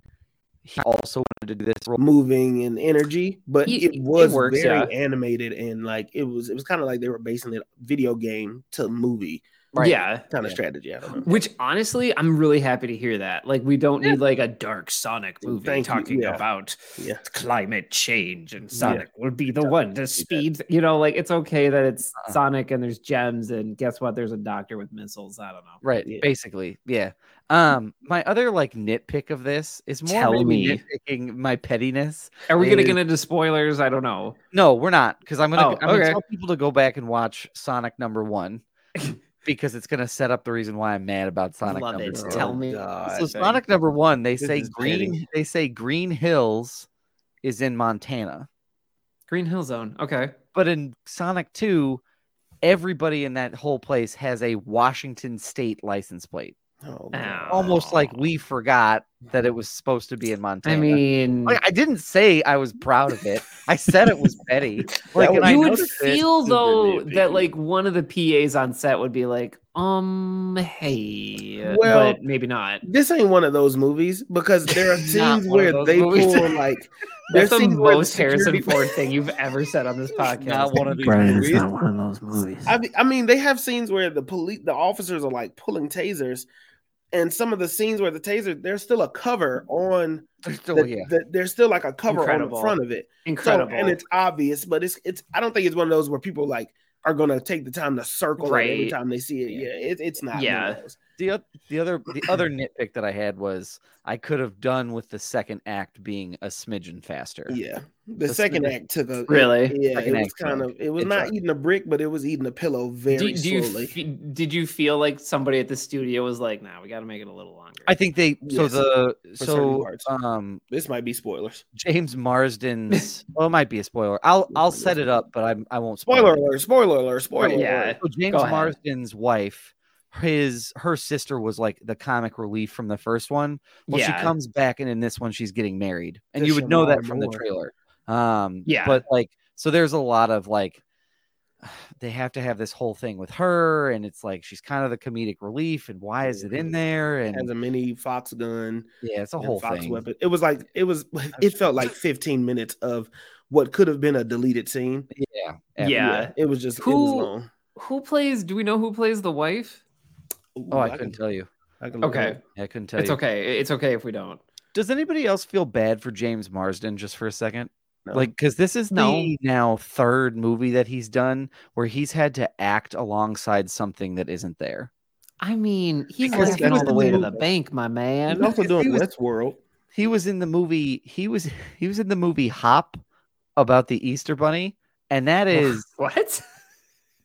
he also wanted to do this role. moving and energy, but Ye- it it was works, very yeah. animated and like it was it was kind of like they were basing it video game to movie Right. Yeah. kind of Yeah. strategy. I don't know. Which honestly, I'm really happy to hear that. Like, we don't need like a dark Sonic movie Thank talking yeah. about Yeah. climate change and Sonic will be the one to speed. You know, like it's okay that it's Uh-uh. Sonic and there's gems, and guess what? There's a doctor with missiles. I don't know. Right. Yeah. Basically. Yeah. Um, my other like nitpick of this is more Tell me. nitpicking my pettiness. Are we gonna get into spoilers? I don't know. No, we're not, because I'm gonna Oh, I'm gonna tell people to go back and watch Sonic number one because it's gonna set up the reason why I'm mad about Sonic Love number it. two. Tell me. God. So Sonic number one, they say Green petty. they say Green Hills is in Montana. Green Hill Zone. Okay. But in Sonic 2, everybody in that whole place has a Washington state license plate. Oh, Ow. God. Almost like we forgot that it was supposed to be in Montana. I mean, like, I didn't say I was proud of it. I said it was petty. Like, That and I you would noticed it. feel though that like one of the PAs on set would be like, um, hey, Well, but maybe not. this ain't one of those movies because there are scenes where they movies. pull like there's That's the scenes where the most Harrison Ford thing you've ever said on this podcast. Not one of these Brian, movies. it's not one of those movies. I mean, I mean, they have scenes where the police, the officers are like pulling tasers, and some of the scenes where the taser, there's still a cover on. There's still, the, yeah. the- there's still like a cover on Incredible. the front of it. So, Incredible. and it's obvious, but it's it's. I don't think it's one of those where people like are gonna take the time to circle it every time they see it. Yeah, it, it's not. one of Yeah. Those. the oth- the other the other nitpick that I had was I could have done with the second act being a smidgen faster. Yeah, the The second second- act took a Really? Yeah, Second it was kind of. It was not drug. eating a brick, but it was eating a pillow very Do, do you slowly. fe- did you feel like somebody at the studio was like, "Nah, we got to make it a little longer"? I think they so Yes, the so um this might be spoilers. James Marsden's well it might be a spoiler. I'll I'll set it up, but I I won't spoil Spoiler it. alert! Spoiler alert! Spoiler yeah. alert! So James Marsden's wife, his her sister was like the comic relief from the first one. Well, yeah, she comes back, and in this one, she's getting married, and To you would know that Shamar from the trailer. Um, Yeah. but like, so there's a lot of like, they have to have this whole thing with her, and it's like she's kind of the comedic relief, and why is it in there? And Has a mini fox gun. yeah, it's a whole fox thing. weapon. It was like it was. It felt like 15 minutes of what could have been a deleted scene. Yeah, Yeah. it was just it was Who- long. who plays? Do we know who plays the wife? Ooh, Oh, I, can- couldn't tell you. I can Okay, up. I couldn't tell it's you. okay. It's okay if we don't. Does anybody else feel bad for James Marsden just for a second? No. Like, because this is No. the now third movie that he's done where he's had to act alongside something that isn't there. I mean, he's Because laughing he all the in way the to the bank, my He's man. also he doing was- Westworld. He was in the movie. He was he was in the movie Hop about the Easter Bunny, and that is what?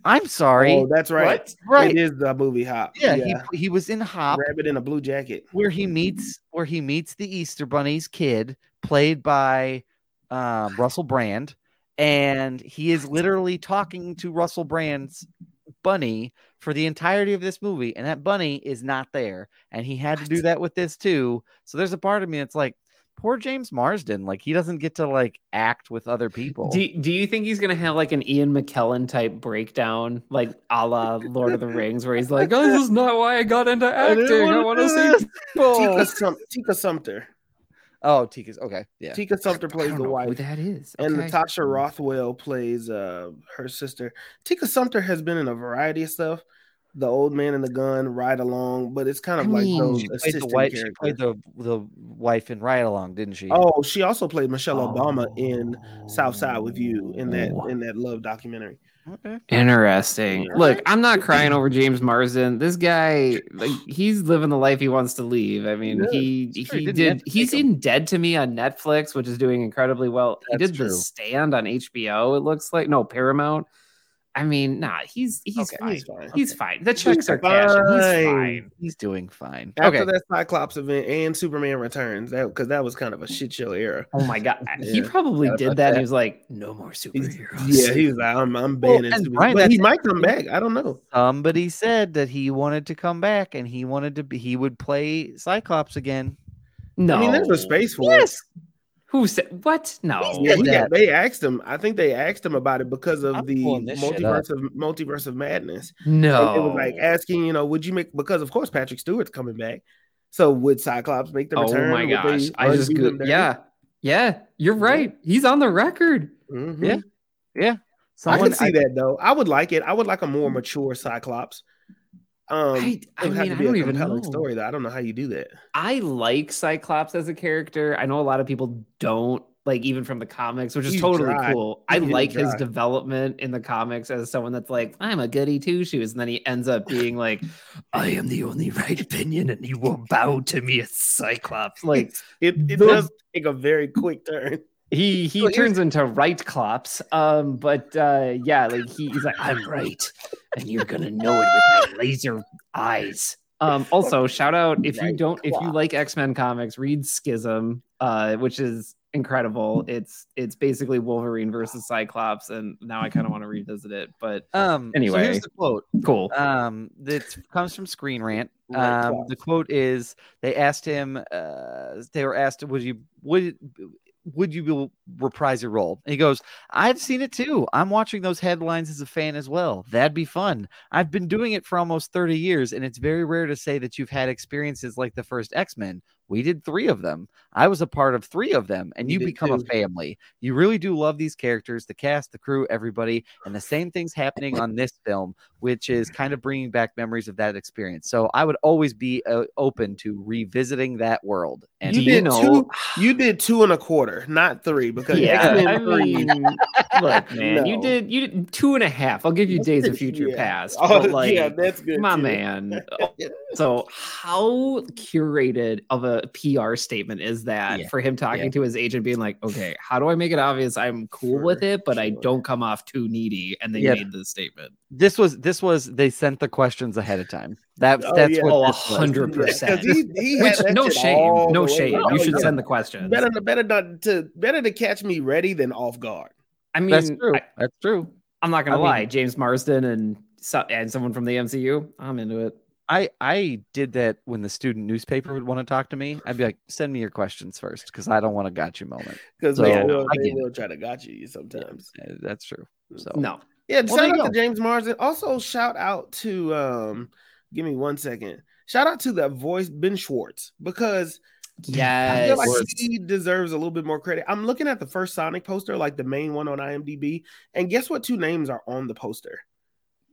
I'm sorry, Oh, that's right. What? right? It is the movie Hop. yeah, He, he was in Hop Rabbit in a blue jacket. where he meets where he meets the Easter Bunny's kid, played by um, Russell Brand, and he is literally talking to Russell Brand's bunny for the entirety of this movie, and that bunny is not there, and he had to do that with this too. So there's a part of me that's like, poor James Marsden, like he doesn't get to like act with other people. Do, do you think he's gonna have like an Ian McKellen type breakdown, like a la Lord of the Rings, where he's like, "Oh, this is not why I got into acting. I wanna want to do see this." Tika, Sum- Tika Sumpter. oh, Tika's okay, yeah. Tika Sumpter I plays don't the know who wife. that is. And Natasha Rothwell plays uh her sister. Tika Sumpter has been in a variety of stuff. The old man and the gun, ride along, but it's kind of I like mean, those She played the assistant wife. She characters. played the the wife in Ride Along, didn't she? Oh, she also played Michelle Obama in Oh. South Side with You in that oh. in that love documentary. okay. Interesting. Look, I'm not crying over James Marsden. This guy, like, he's living the life he wants to leave. I mean, Yeah, he it's true. he He didn't have did. He's take 'em. in Dead to Me on Netflix, which is doing incredibly well. he did true. The Stand on HBO. It looks like no Paramount. I mean, nah, he's he's Okay, fine. He's fine. He's fine. The checks are cashing. He's fine. He's doing fine. After okay. that Cyclops event and Superman Returns, that because that was kind of a shit show era. Oh my god, he probably Forgot did that. That. he was like, "No more He's- superheroes." yeah, he was like, I'm, I'm banning and Superman. Brian, but he that's- might come back. I don't know. Somebody said that he wanted to come back and he wanted to be he would play Cyclops again. no. I mean, there's a space for Yes. Who said what? No. it. Yeah, said he that. got, they asked him. I think they asked him about it because of I'm the pulling this shit multiverse of multiverse of madness. No. It was like asking, you know, would you make because of course Patrick Stewart's coming back. So would Cyclops make the oh return? Oh my gosh. they I just undo go- yeah. Yeah, you're right. He's on the record. Mhm. Yeah. Yeah. I Someone can see that though. I would like it. I would like a more mature Cyclops. Um, I- it I would have mean, to I be a even compelling know. story though. I don't know how you do that. I like Cyclops as a character. I know a lot of people don't, like even from the comics, which is He's totally dry. cool. I He's like his dry. development in the comics as someone that's like, I'm a goody two shoes, and then he ends up being like, I am the only right opinion, and you will bow to me as Cyclops. Like It it The- does take a very quick turn. He he So turns into right clops. Um, but uh yeah, like he, he's like, I'm right, and you're gonna know it with my laser eyes. Um, also shout out if you don't if you like X-Men comics, read Schism, uh, which is incredible. It's it's basically Wolverine versus Cyclops, and now I kind of want to revisit it, but Um so Anyway. here's the quote. cool. Um that comes from Screen Rant. Um the quote is they asked him uh they were asked would you would would you be- reprise your role? And he goes, I've seen it too. I'm watching those headlines as a fan as well. That'd be fun. I've been doing it for almost 30 years, and it's very rare to say that you've had experiences like the first X Men. We did three of them. I was a part of three of them, and You you did become a family. You really do love these characters, the cast, the crew, everybody, and the same thing's happening on this film, which is kind of bringing back memories of that experience. So I would always be uh, open to revisiting that world. And You Do did know? two- You did two and a quarter, not three, because yeah, X-Men I 3 mean, look, man, you did you did two and a half. I'll give you Days of Future Yeah. Past. Oh, but like, yeah, that's good. my too. man. So, how curated of a PR statement is that Yeah. for him talking Yeah. to his agent, being like, "Okay, how do I make it obvious I'm cool with it, but I don't come off too needy?" And they Yeah. made the statement. this was this was they sent the questions ahead of time. That Oh, that's yeah. what Oh, a this was. hundred percent. he- he Which no shame, no the way. shame. Oh, You should yeah. send the questions. Better, better not to better to catch me ready than off guard. I mean, That's true. I, That's true. I'm not gonna I lie. mean- James Marsden and and someone from the MCU, I'm into it. I I did that when the student newspaper would want to talk to me. I'd be like, send me your questions first because I don't want a gotcha moment. Because So, they, will, they will try to got you sometimes. Uh, That's true. So No, Yeah, Well, shout there you out to. James Marsden. Also, shout out to um, give me one second. Shout out to that voice Ben Schwartz because I yes, feel like he deserves a little bit more credit. I'm looking at the first Sonic poster, like the main one on IMDb, and guess what? Two names are on the poster: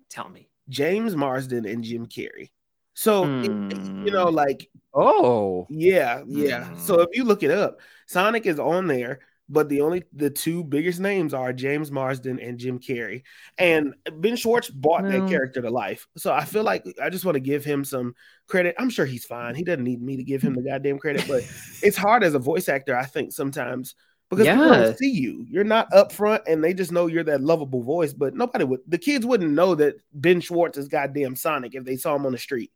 tell me. James Marsden and Jim Carrey. So it- Hmm. you know, like oh yeah, yeah. So if you look it up, Sonic is on there, but the only the two biggest names are James Marsden and Jim Carrey. And Ben Schwartz bought Well- that character to life. So I feel like I just want to give him some credit. I'm sure he's fine. He doesn't need me to give him the goddamn credit, but it's hard as a voice actor, I think, sometimes. Because people don't see you. You're not up front and they just know you're that lovable voice, but nobody would the kids wouldn't know that Ben Schwartz is goddamn Sonic if they saw him on the street.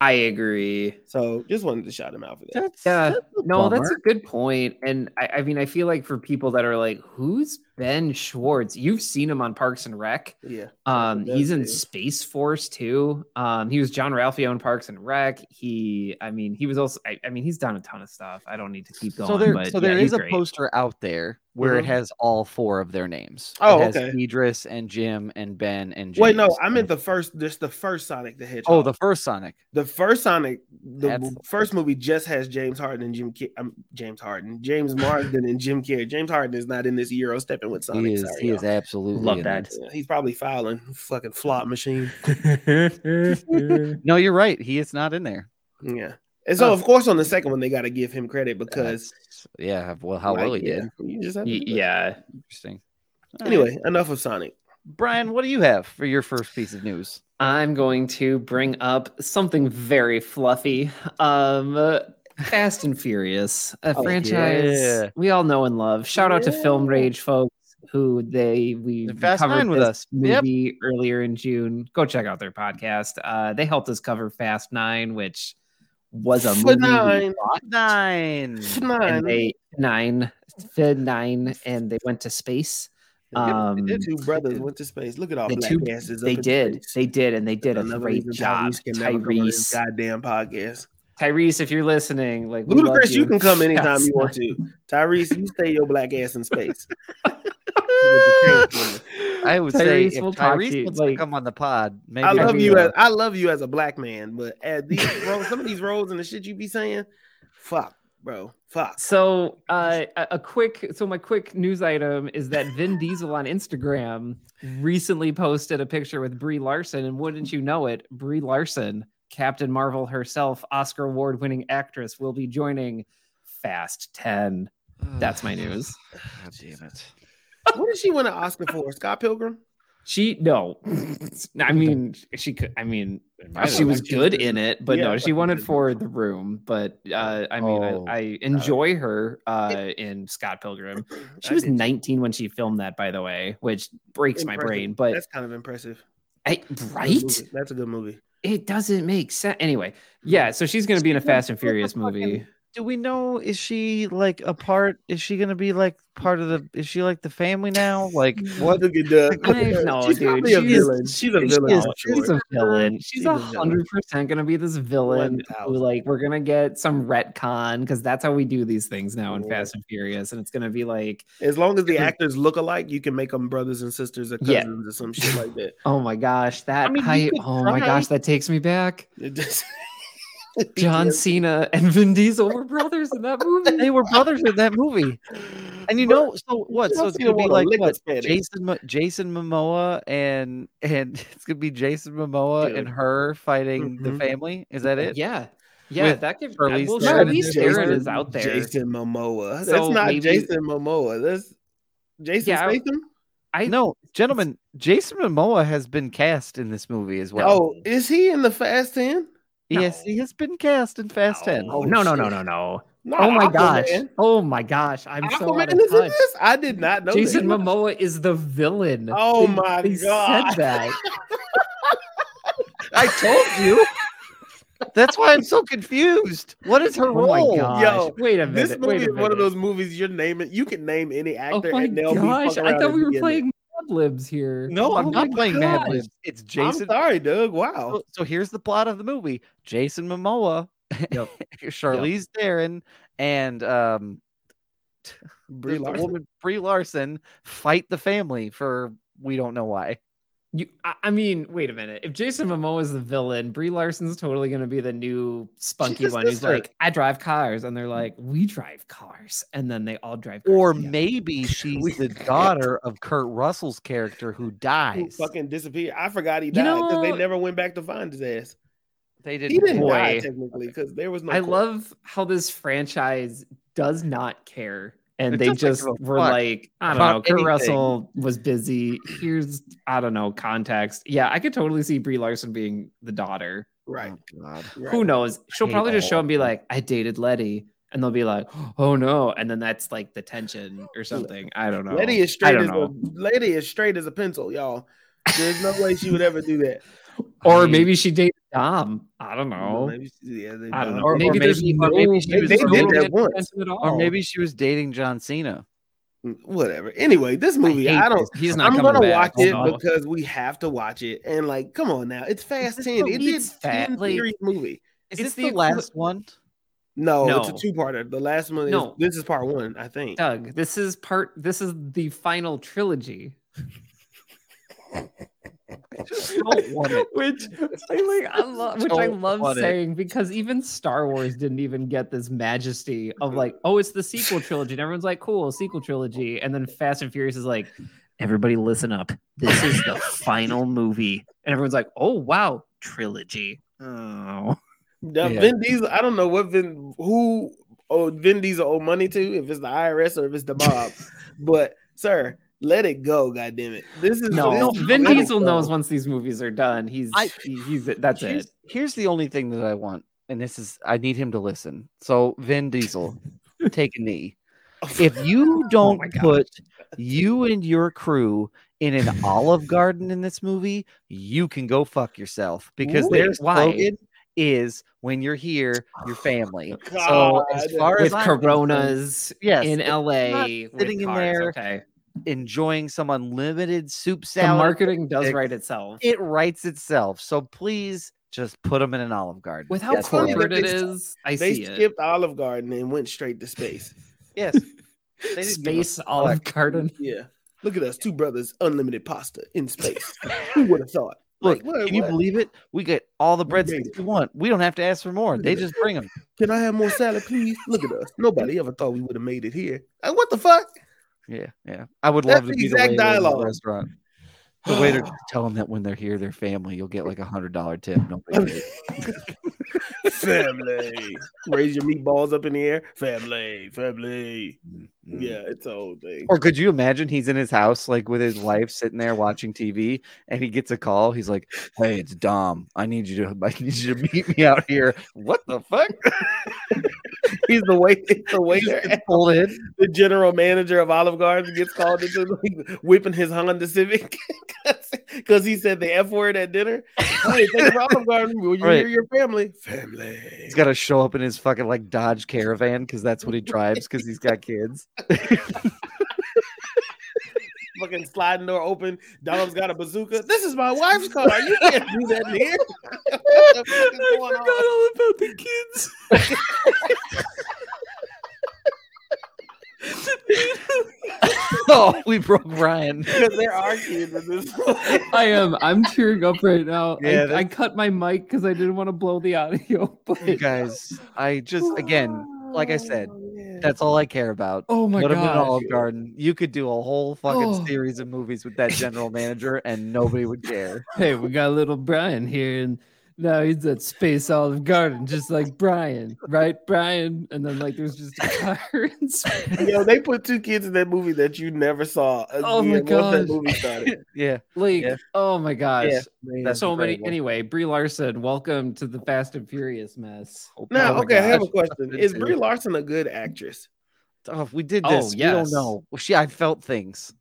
I agree. So just wanted to shout him out for that. that's Yeah, that's a no, that's a good point. And I, I mean, I feel like for people that are like, "Who's Ben Schwartz?" You've seen him on Parks and Rec. Yeah. Um, he's in it. Space Force too. Um, he was Jean-Ralphio in Parks and Rec. He, I mean, he was also. I, I mean, he's done a ton of stuff. I don't need to keep going. so there but so there he's is a great. poster out there where it Mhm. has all four of their names. Oh, it has okay. Idris and Jim and Ben and James. Wait, no, I meant the first. This the first Sonic the Hedgehog. oh the first Sonic. the first Sonic. The That's- first movie just has James Harden and Jim. Ca- um, James Harden, James Marsden, and Jim Carrey. James Harden is not in this Euro stepping with Sonic. He is sorry, he is y'all. absolutely Love that. this. He's probably filing fucking flop machine. No, you're right. He is not in there. Yeah, and so Huh. of course on the second one they got to give him credit because That's- yeah, well, how well he yeah, did. You just have to Y- yeah, Interesting. All right. Anyway, enough of Sonic. Brian, what do you have for your first piece of news? I'm going to bring up something very fluffy. Um, uh, Fast and Furious, a Oh, franchise yeah. we all know and love. Shout out to Film Rage folks who they we And Fast covered Nine with this us. Yep. movie earlier in June. Go check out their podcast. Uh, they helped us cover Fast Nine, which was a For movie we nine. thought, Nine. Nine. and they nine, Fid nine, and they went to space. Um, the two brothers went to space. Look at all the black two- asses. up they did, space. they did, and they did a great job. Tyrese can never come on this Tyrese, goddamn podcast. Tyrese, if you're listening, like we love Ludacris, you can come anytime Yes. you want to. Tyrese, you stay your black ass in space. I would say Tyrese if will talk to Tyrese you, wants like- to come on the pod, maybe I love Maybe, you as I love you as a black man, but at these roles, some of these roles and the shit you be saying, fuck, bro, fuck. So, uh, a, a quick, so my quick news item is that Vin Diesel on Instagram recently posted a picture with Brie Larson, and wouldn't you know it, Brie Larson, Captain Marvel herself, Oscar award-winning actress, will be joining Fast Ten. That's my news. God damn it. What did she win an Oscar for? Scott Pilgrim? She no, I mean she could. I mean I she was like she good in it, but Yeah, no, she thought won it for the room. But uh, I mean, Oh, I, I enjoy her uh, in Scott Pilgrim. She was 19 when she filmed that, by the way, which breaks my brain. But that's kind of impressive. I, Good right, movie. That's a good movie. it doesn't make sense. Anyway, yeah. So she's going to be in a Fast and Furious movie. Do we know is she like a part? Is she gonna be like part of the? Is she like the family now? Like what? Look at that. I know, she's dude. probably a She's- villain. She's a She villain. is- she's a villain. She's She's a a hundred percent gonna be this villain. Who, like we're gonna get some retcon because that's how we do these things now in Yeah. Fast and Furious, and it's gonna be like, As long as the actors look alike, you can make them brothers and sisters or Yeah. cousins or some shit like that. oh my gosh, that I mean, you hype. could Oh my gosh, that takes me back. It just- John Cena and Vin Diesel were brothers in that movie. They were brothers in that movie. And you know, so what? So it's gonna be like what? Jason Jason Momoa and and it's gonna be Jason Momoa Dude. and her fighting the Mhm. family. Is that it? Yeah, yeah, With that could. Charlize well, Theron Charlize and Theron Jason- is out there. Jason Momoa. That's So not maybe- Jason Momoa. That's Jason Yeah, Statham. I No, gentlemen, Jason Momoa has been cast in this movie as well. Oh, is he in the Fast Ten? Yes, he has been cast in Fast Ten. Oh, Oh, no, no, no, no, no. Not Oh my gosh. Oh my gosh. I'm so Aquaman out of is in touch. this? I did not know. Jason that. Momoa is the villain. Oh They- my they God. said that. I told you. That's why I'm so confused. What is her Oh role? my gosh. Yo, wait a minute. This movie wait a is one of those movies you're naming. You can name any Oh actor my and they'll gosh. be I thought we were be it. playing Mad Libs here. No, I'm Oh not my playing Mad Libs. It's I'm Jason. sorry, Doug. Wow. So, so here's the plot of the movie: Jason Momoa, Yep. Charlize Theron, and um, Brie Larson. woman Brie Larson fight the family for we don't know why. You, I, I mean, wait a minute. If Jason Momoa is the villain, Brie Larson's totally going to be the new spunky one. Who's like, I drive cars, and they're like, we drive cars, and then they all drive. Cars Or together. maybe she's the daughter of Kurt Russell's character who Who dies. fucking disappeared. I forgot he died because they know- never went back to find his ass. They didn't. didn't die technically because there was no. I court. love how this franchise does not care. And It they doesn't just give a were fuck like, I don't about know, Kurt anything. Russell was busy. Here's, I don't know, context. Yeah, I could totally see Brie Larson being the daughter. right. Oh, God. right. Who knows? She'll probably just show and be like, I dated Letty. And they'll be like, oh no. And then that's like the tension or something. I don't know. Letty is straight as know. a lady is straight as a pencil, y'all. There's no way she would ever do that. Or I mean- maybe she dated Dom. Mm, I don't know. Maybe, yeah, they I don't know. Or- or maybe there's maybe- no, maybe she They- was they did that once. Or maybe she was dating John Cena. Mm, whatever. Anyway, this movie, hate I, don't. this. He's not I'm gonna back, watch it so- because we have to watch it. And like, come on now, it's Fast this Ten. the It lead is fat- ten like- series movie. Is It's this the the, last one? No, No. it's a two-parter. The last one is No. this is part one, I think. Doug, this is part this is the final trilogy. don't want it. which I like I love which I love want it. saying because even Star Wars didn't even get this majesty of like, oh, it's the sequel trilogy. And everyone's like, cool, sequel trilogy. And then Fast and Furious is like, everybody listen up. This is the final movie. And everyone's like, oh wow, trilogy. Oh. Now, Yeah. Vin Diesel, I don't know what Vin who oh Vin Diesel owe money to, if it's the IRS or if it's the mob. but sir, let it go, God damn it. This is No, this, Vin Diesel knows once these movies are done. He's I- he- he's that's here's, it. here's the only thing that I want, and this is I need him to listen. So Vin Diesel, take a knee. If you oh don't my gosh. put you and your crew in an Olive Garden in this movie, you can go fuck yourself because Wait, their why? slogan is "When you're here, your family." so as far With as I'm concerned, Coronas yes, in LA, sitting in cars, there, Okay. Enjoying some unlimited soup The salad, marketing does it- write itself. it writes itself. So please just put them in an Olive Garden. With how That's all. funny corporate that it they- is, I They see it. skipped Olive Garden and went straight to space. Yes. They didn't give a Space Olive Garden. Yeah. Look at us, two brothers, unlimited pasta in space. Who would have thought? Look, Like, what- can you believe it? We get all the We breadsticks we want. We don't have to ask for more. They just bring them. Can I have more salad, please? Look at us. Nobody ever thought we would have made it here. Like, what the fuck? Yeah, yeah. I would That's love to the be the waiter dialogue. restaurant. The waiter just tell them that when they're here, their family, you'll get like a hundred dollar tip. Deal. family. Raise your meatballs up in the air. Family, family. Mm. Yeah, it's a whole thing. Or could you imagine he's in his house, like with his wife, sitting there watching TV, and he gets a call. He's like, "Hey, it's Dom. I need you to, I need you to meet me out here." What the fuck? He's the wait, the He waiter. pulled in. The general manager of Olive Garden gets called into the, whipping his Honda Civic because he said the F word at dinner. Hey, you for Olive Garden. Will you Right. hear your family? Family. He's got to show up in his fucking like Dodge Caravan because that's what he drives because he's got kids. fucking sliding door open. Dom's got a bazooka. This is my wife's car. You can't do that in here. what the fuck is going on? all about the kids. oh, we broke Brian. because there are kids in this. I am. I'm tearing up right now. Yeah, I, I cut my mic because I didn't want to blow the audio. But You guys, I just again, like I said, oh, that's all I care about. oh my Put him in god. Olive Garden. You could do a whole fucking Oh. series of movies with that general manager, and nobody would care. Hey, we got little Brian here, and now he's at Space Olive Garden, just like Brian, right, Brian? And then like there's just a car in space. Yo, they put two kids in that movie that you never saw. Uh, oh my again once that movie started. Yeah, Like, Yeah. oh my gosh. Yeah, that's so many. incredible. Anyway, Brie Larson, welcome to the Fast and Furious mess. Now, Oh my okay, I have a question. Is Brie Larson a good actress? Oh, we did Oh, this. We don't know. Well, She, I felt things.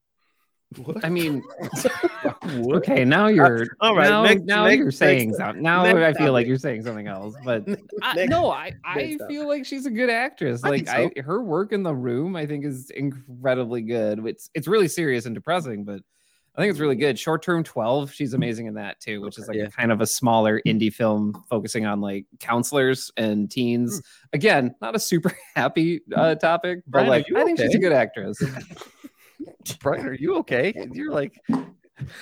What? I mean, okay, now you're all right, Now, next- now next- you're saying something. Now next I feel like you're saying something else. But I, Next- no, I I next topic. feel like she's a good actress. I Like think I, her work in the room, I think is incredibly good. It's it's really serious and depressing, but I think it's really good. Short term twelve, she's amazing in that too, which is like Yeah. a kind of a smaller indie film focusing on like counselors and teens. Again, not a super happy uh, topic, but Brian, like you I think she's a good actress. Brian, are you okay? You're like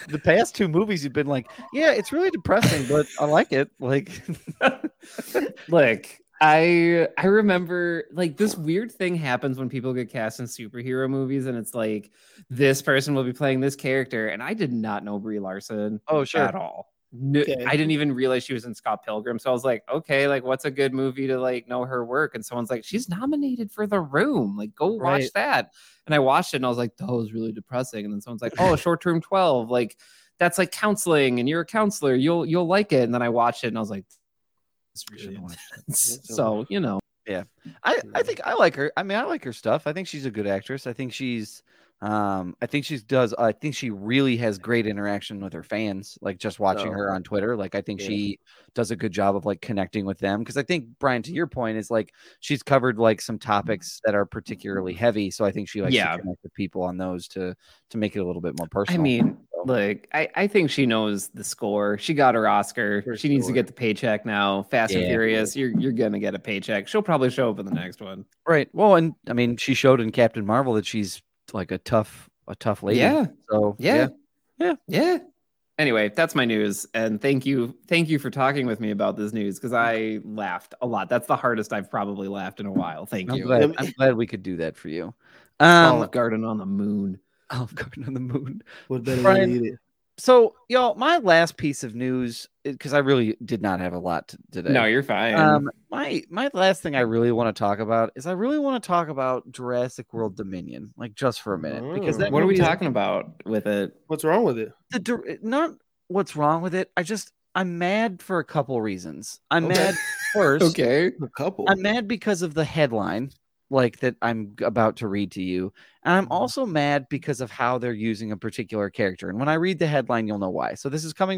the past two movies. You've been like, yeah, it's really depressing, but I like it. Like, Look, I I remember like this weird thing happens when people get cast in superhero movies, and it's like this person will be playing this character, and I did not know Brie Larson oh sure. at all. No, Okay. I didn't even realize she was in Scott Pilgrim, so I was like, okay, like what's a good movie to like know her work? And someone's like, she's nominated for The Room, like go watch Right. that. And I watched it, and I was like, that was really depressing. And then someone's like, oh, Short Term Twelve, like that's like counseling, and you're a counselor, you'll you'll like it. And then I watched it, and I was like, this really Should've makes watched sense. So you know, Yeah. I, I think I like her. I mean, I like her stuff. I think she's a good actress. I think she's, um, I think she does. I think she really has great interaction with her fans. Like just watching Oh, her on Twitter. Like I think yeah. she does a good job of like connecting with them. Because I think Brian, to your point, is like she's covered like some topics that are particularly heavy. So I think she likes Yeah. to connect with people on those to to make it a little bit more personal. I mean, like I, I think she knows the score. She got her Oscar. For she needs to get the paycheck now. Fast and Furious, you're you're gonna get a paycheck. She'll probably show up in the next one. right. Well, and I mean, she showed in Captain Marvel that she's like a tough a tough lady. Yeah. So Yeah. Yeah. Yeah. Anyway, that's my news. And thank you. Thank you for talking with me about this news because I laughed a lot. That's the hardest I've probably laughed in a while. Thank I'm you. glad, I'm glad we could do that for you. Um, Olive Garden on the moon. Olive Garden on the moon. What better Brian, way to eat it? So, y'all, my last piece of news, because I really did not have a lot t- today. No, you're fine. um, my my last thing I really want to talk about is I really want to talk about Jurassic World Dominion, like just for a minute, because Mm. what are we movie is- talking about with it? What's wrong with it? the not what's wrong with it. I just I'm mad for a couple reasons. I'm Okay. mad first. Okay. A couple. I'm mad because of the headline, like that I'm about to read to you. And I'm Mhm. also mad because of how they're using a particular character. And when I read the headline, you'll know why. So this is coming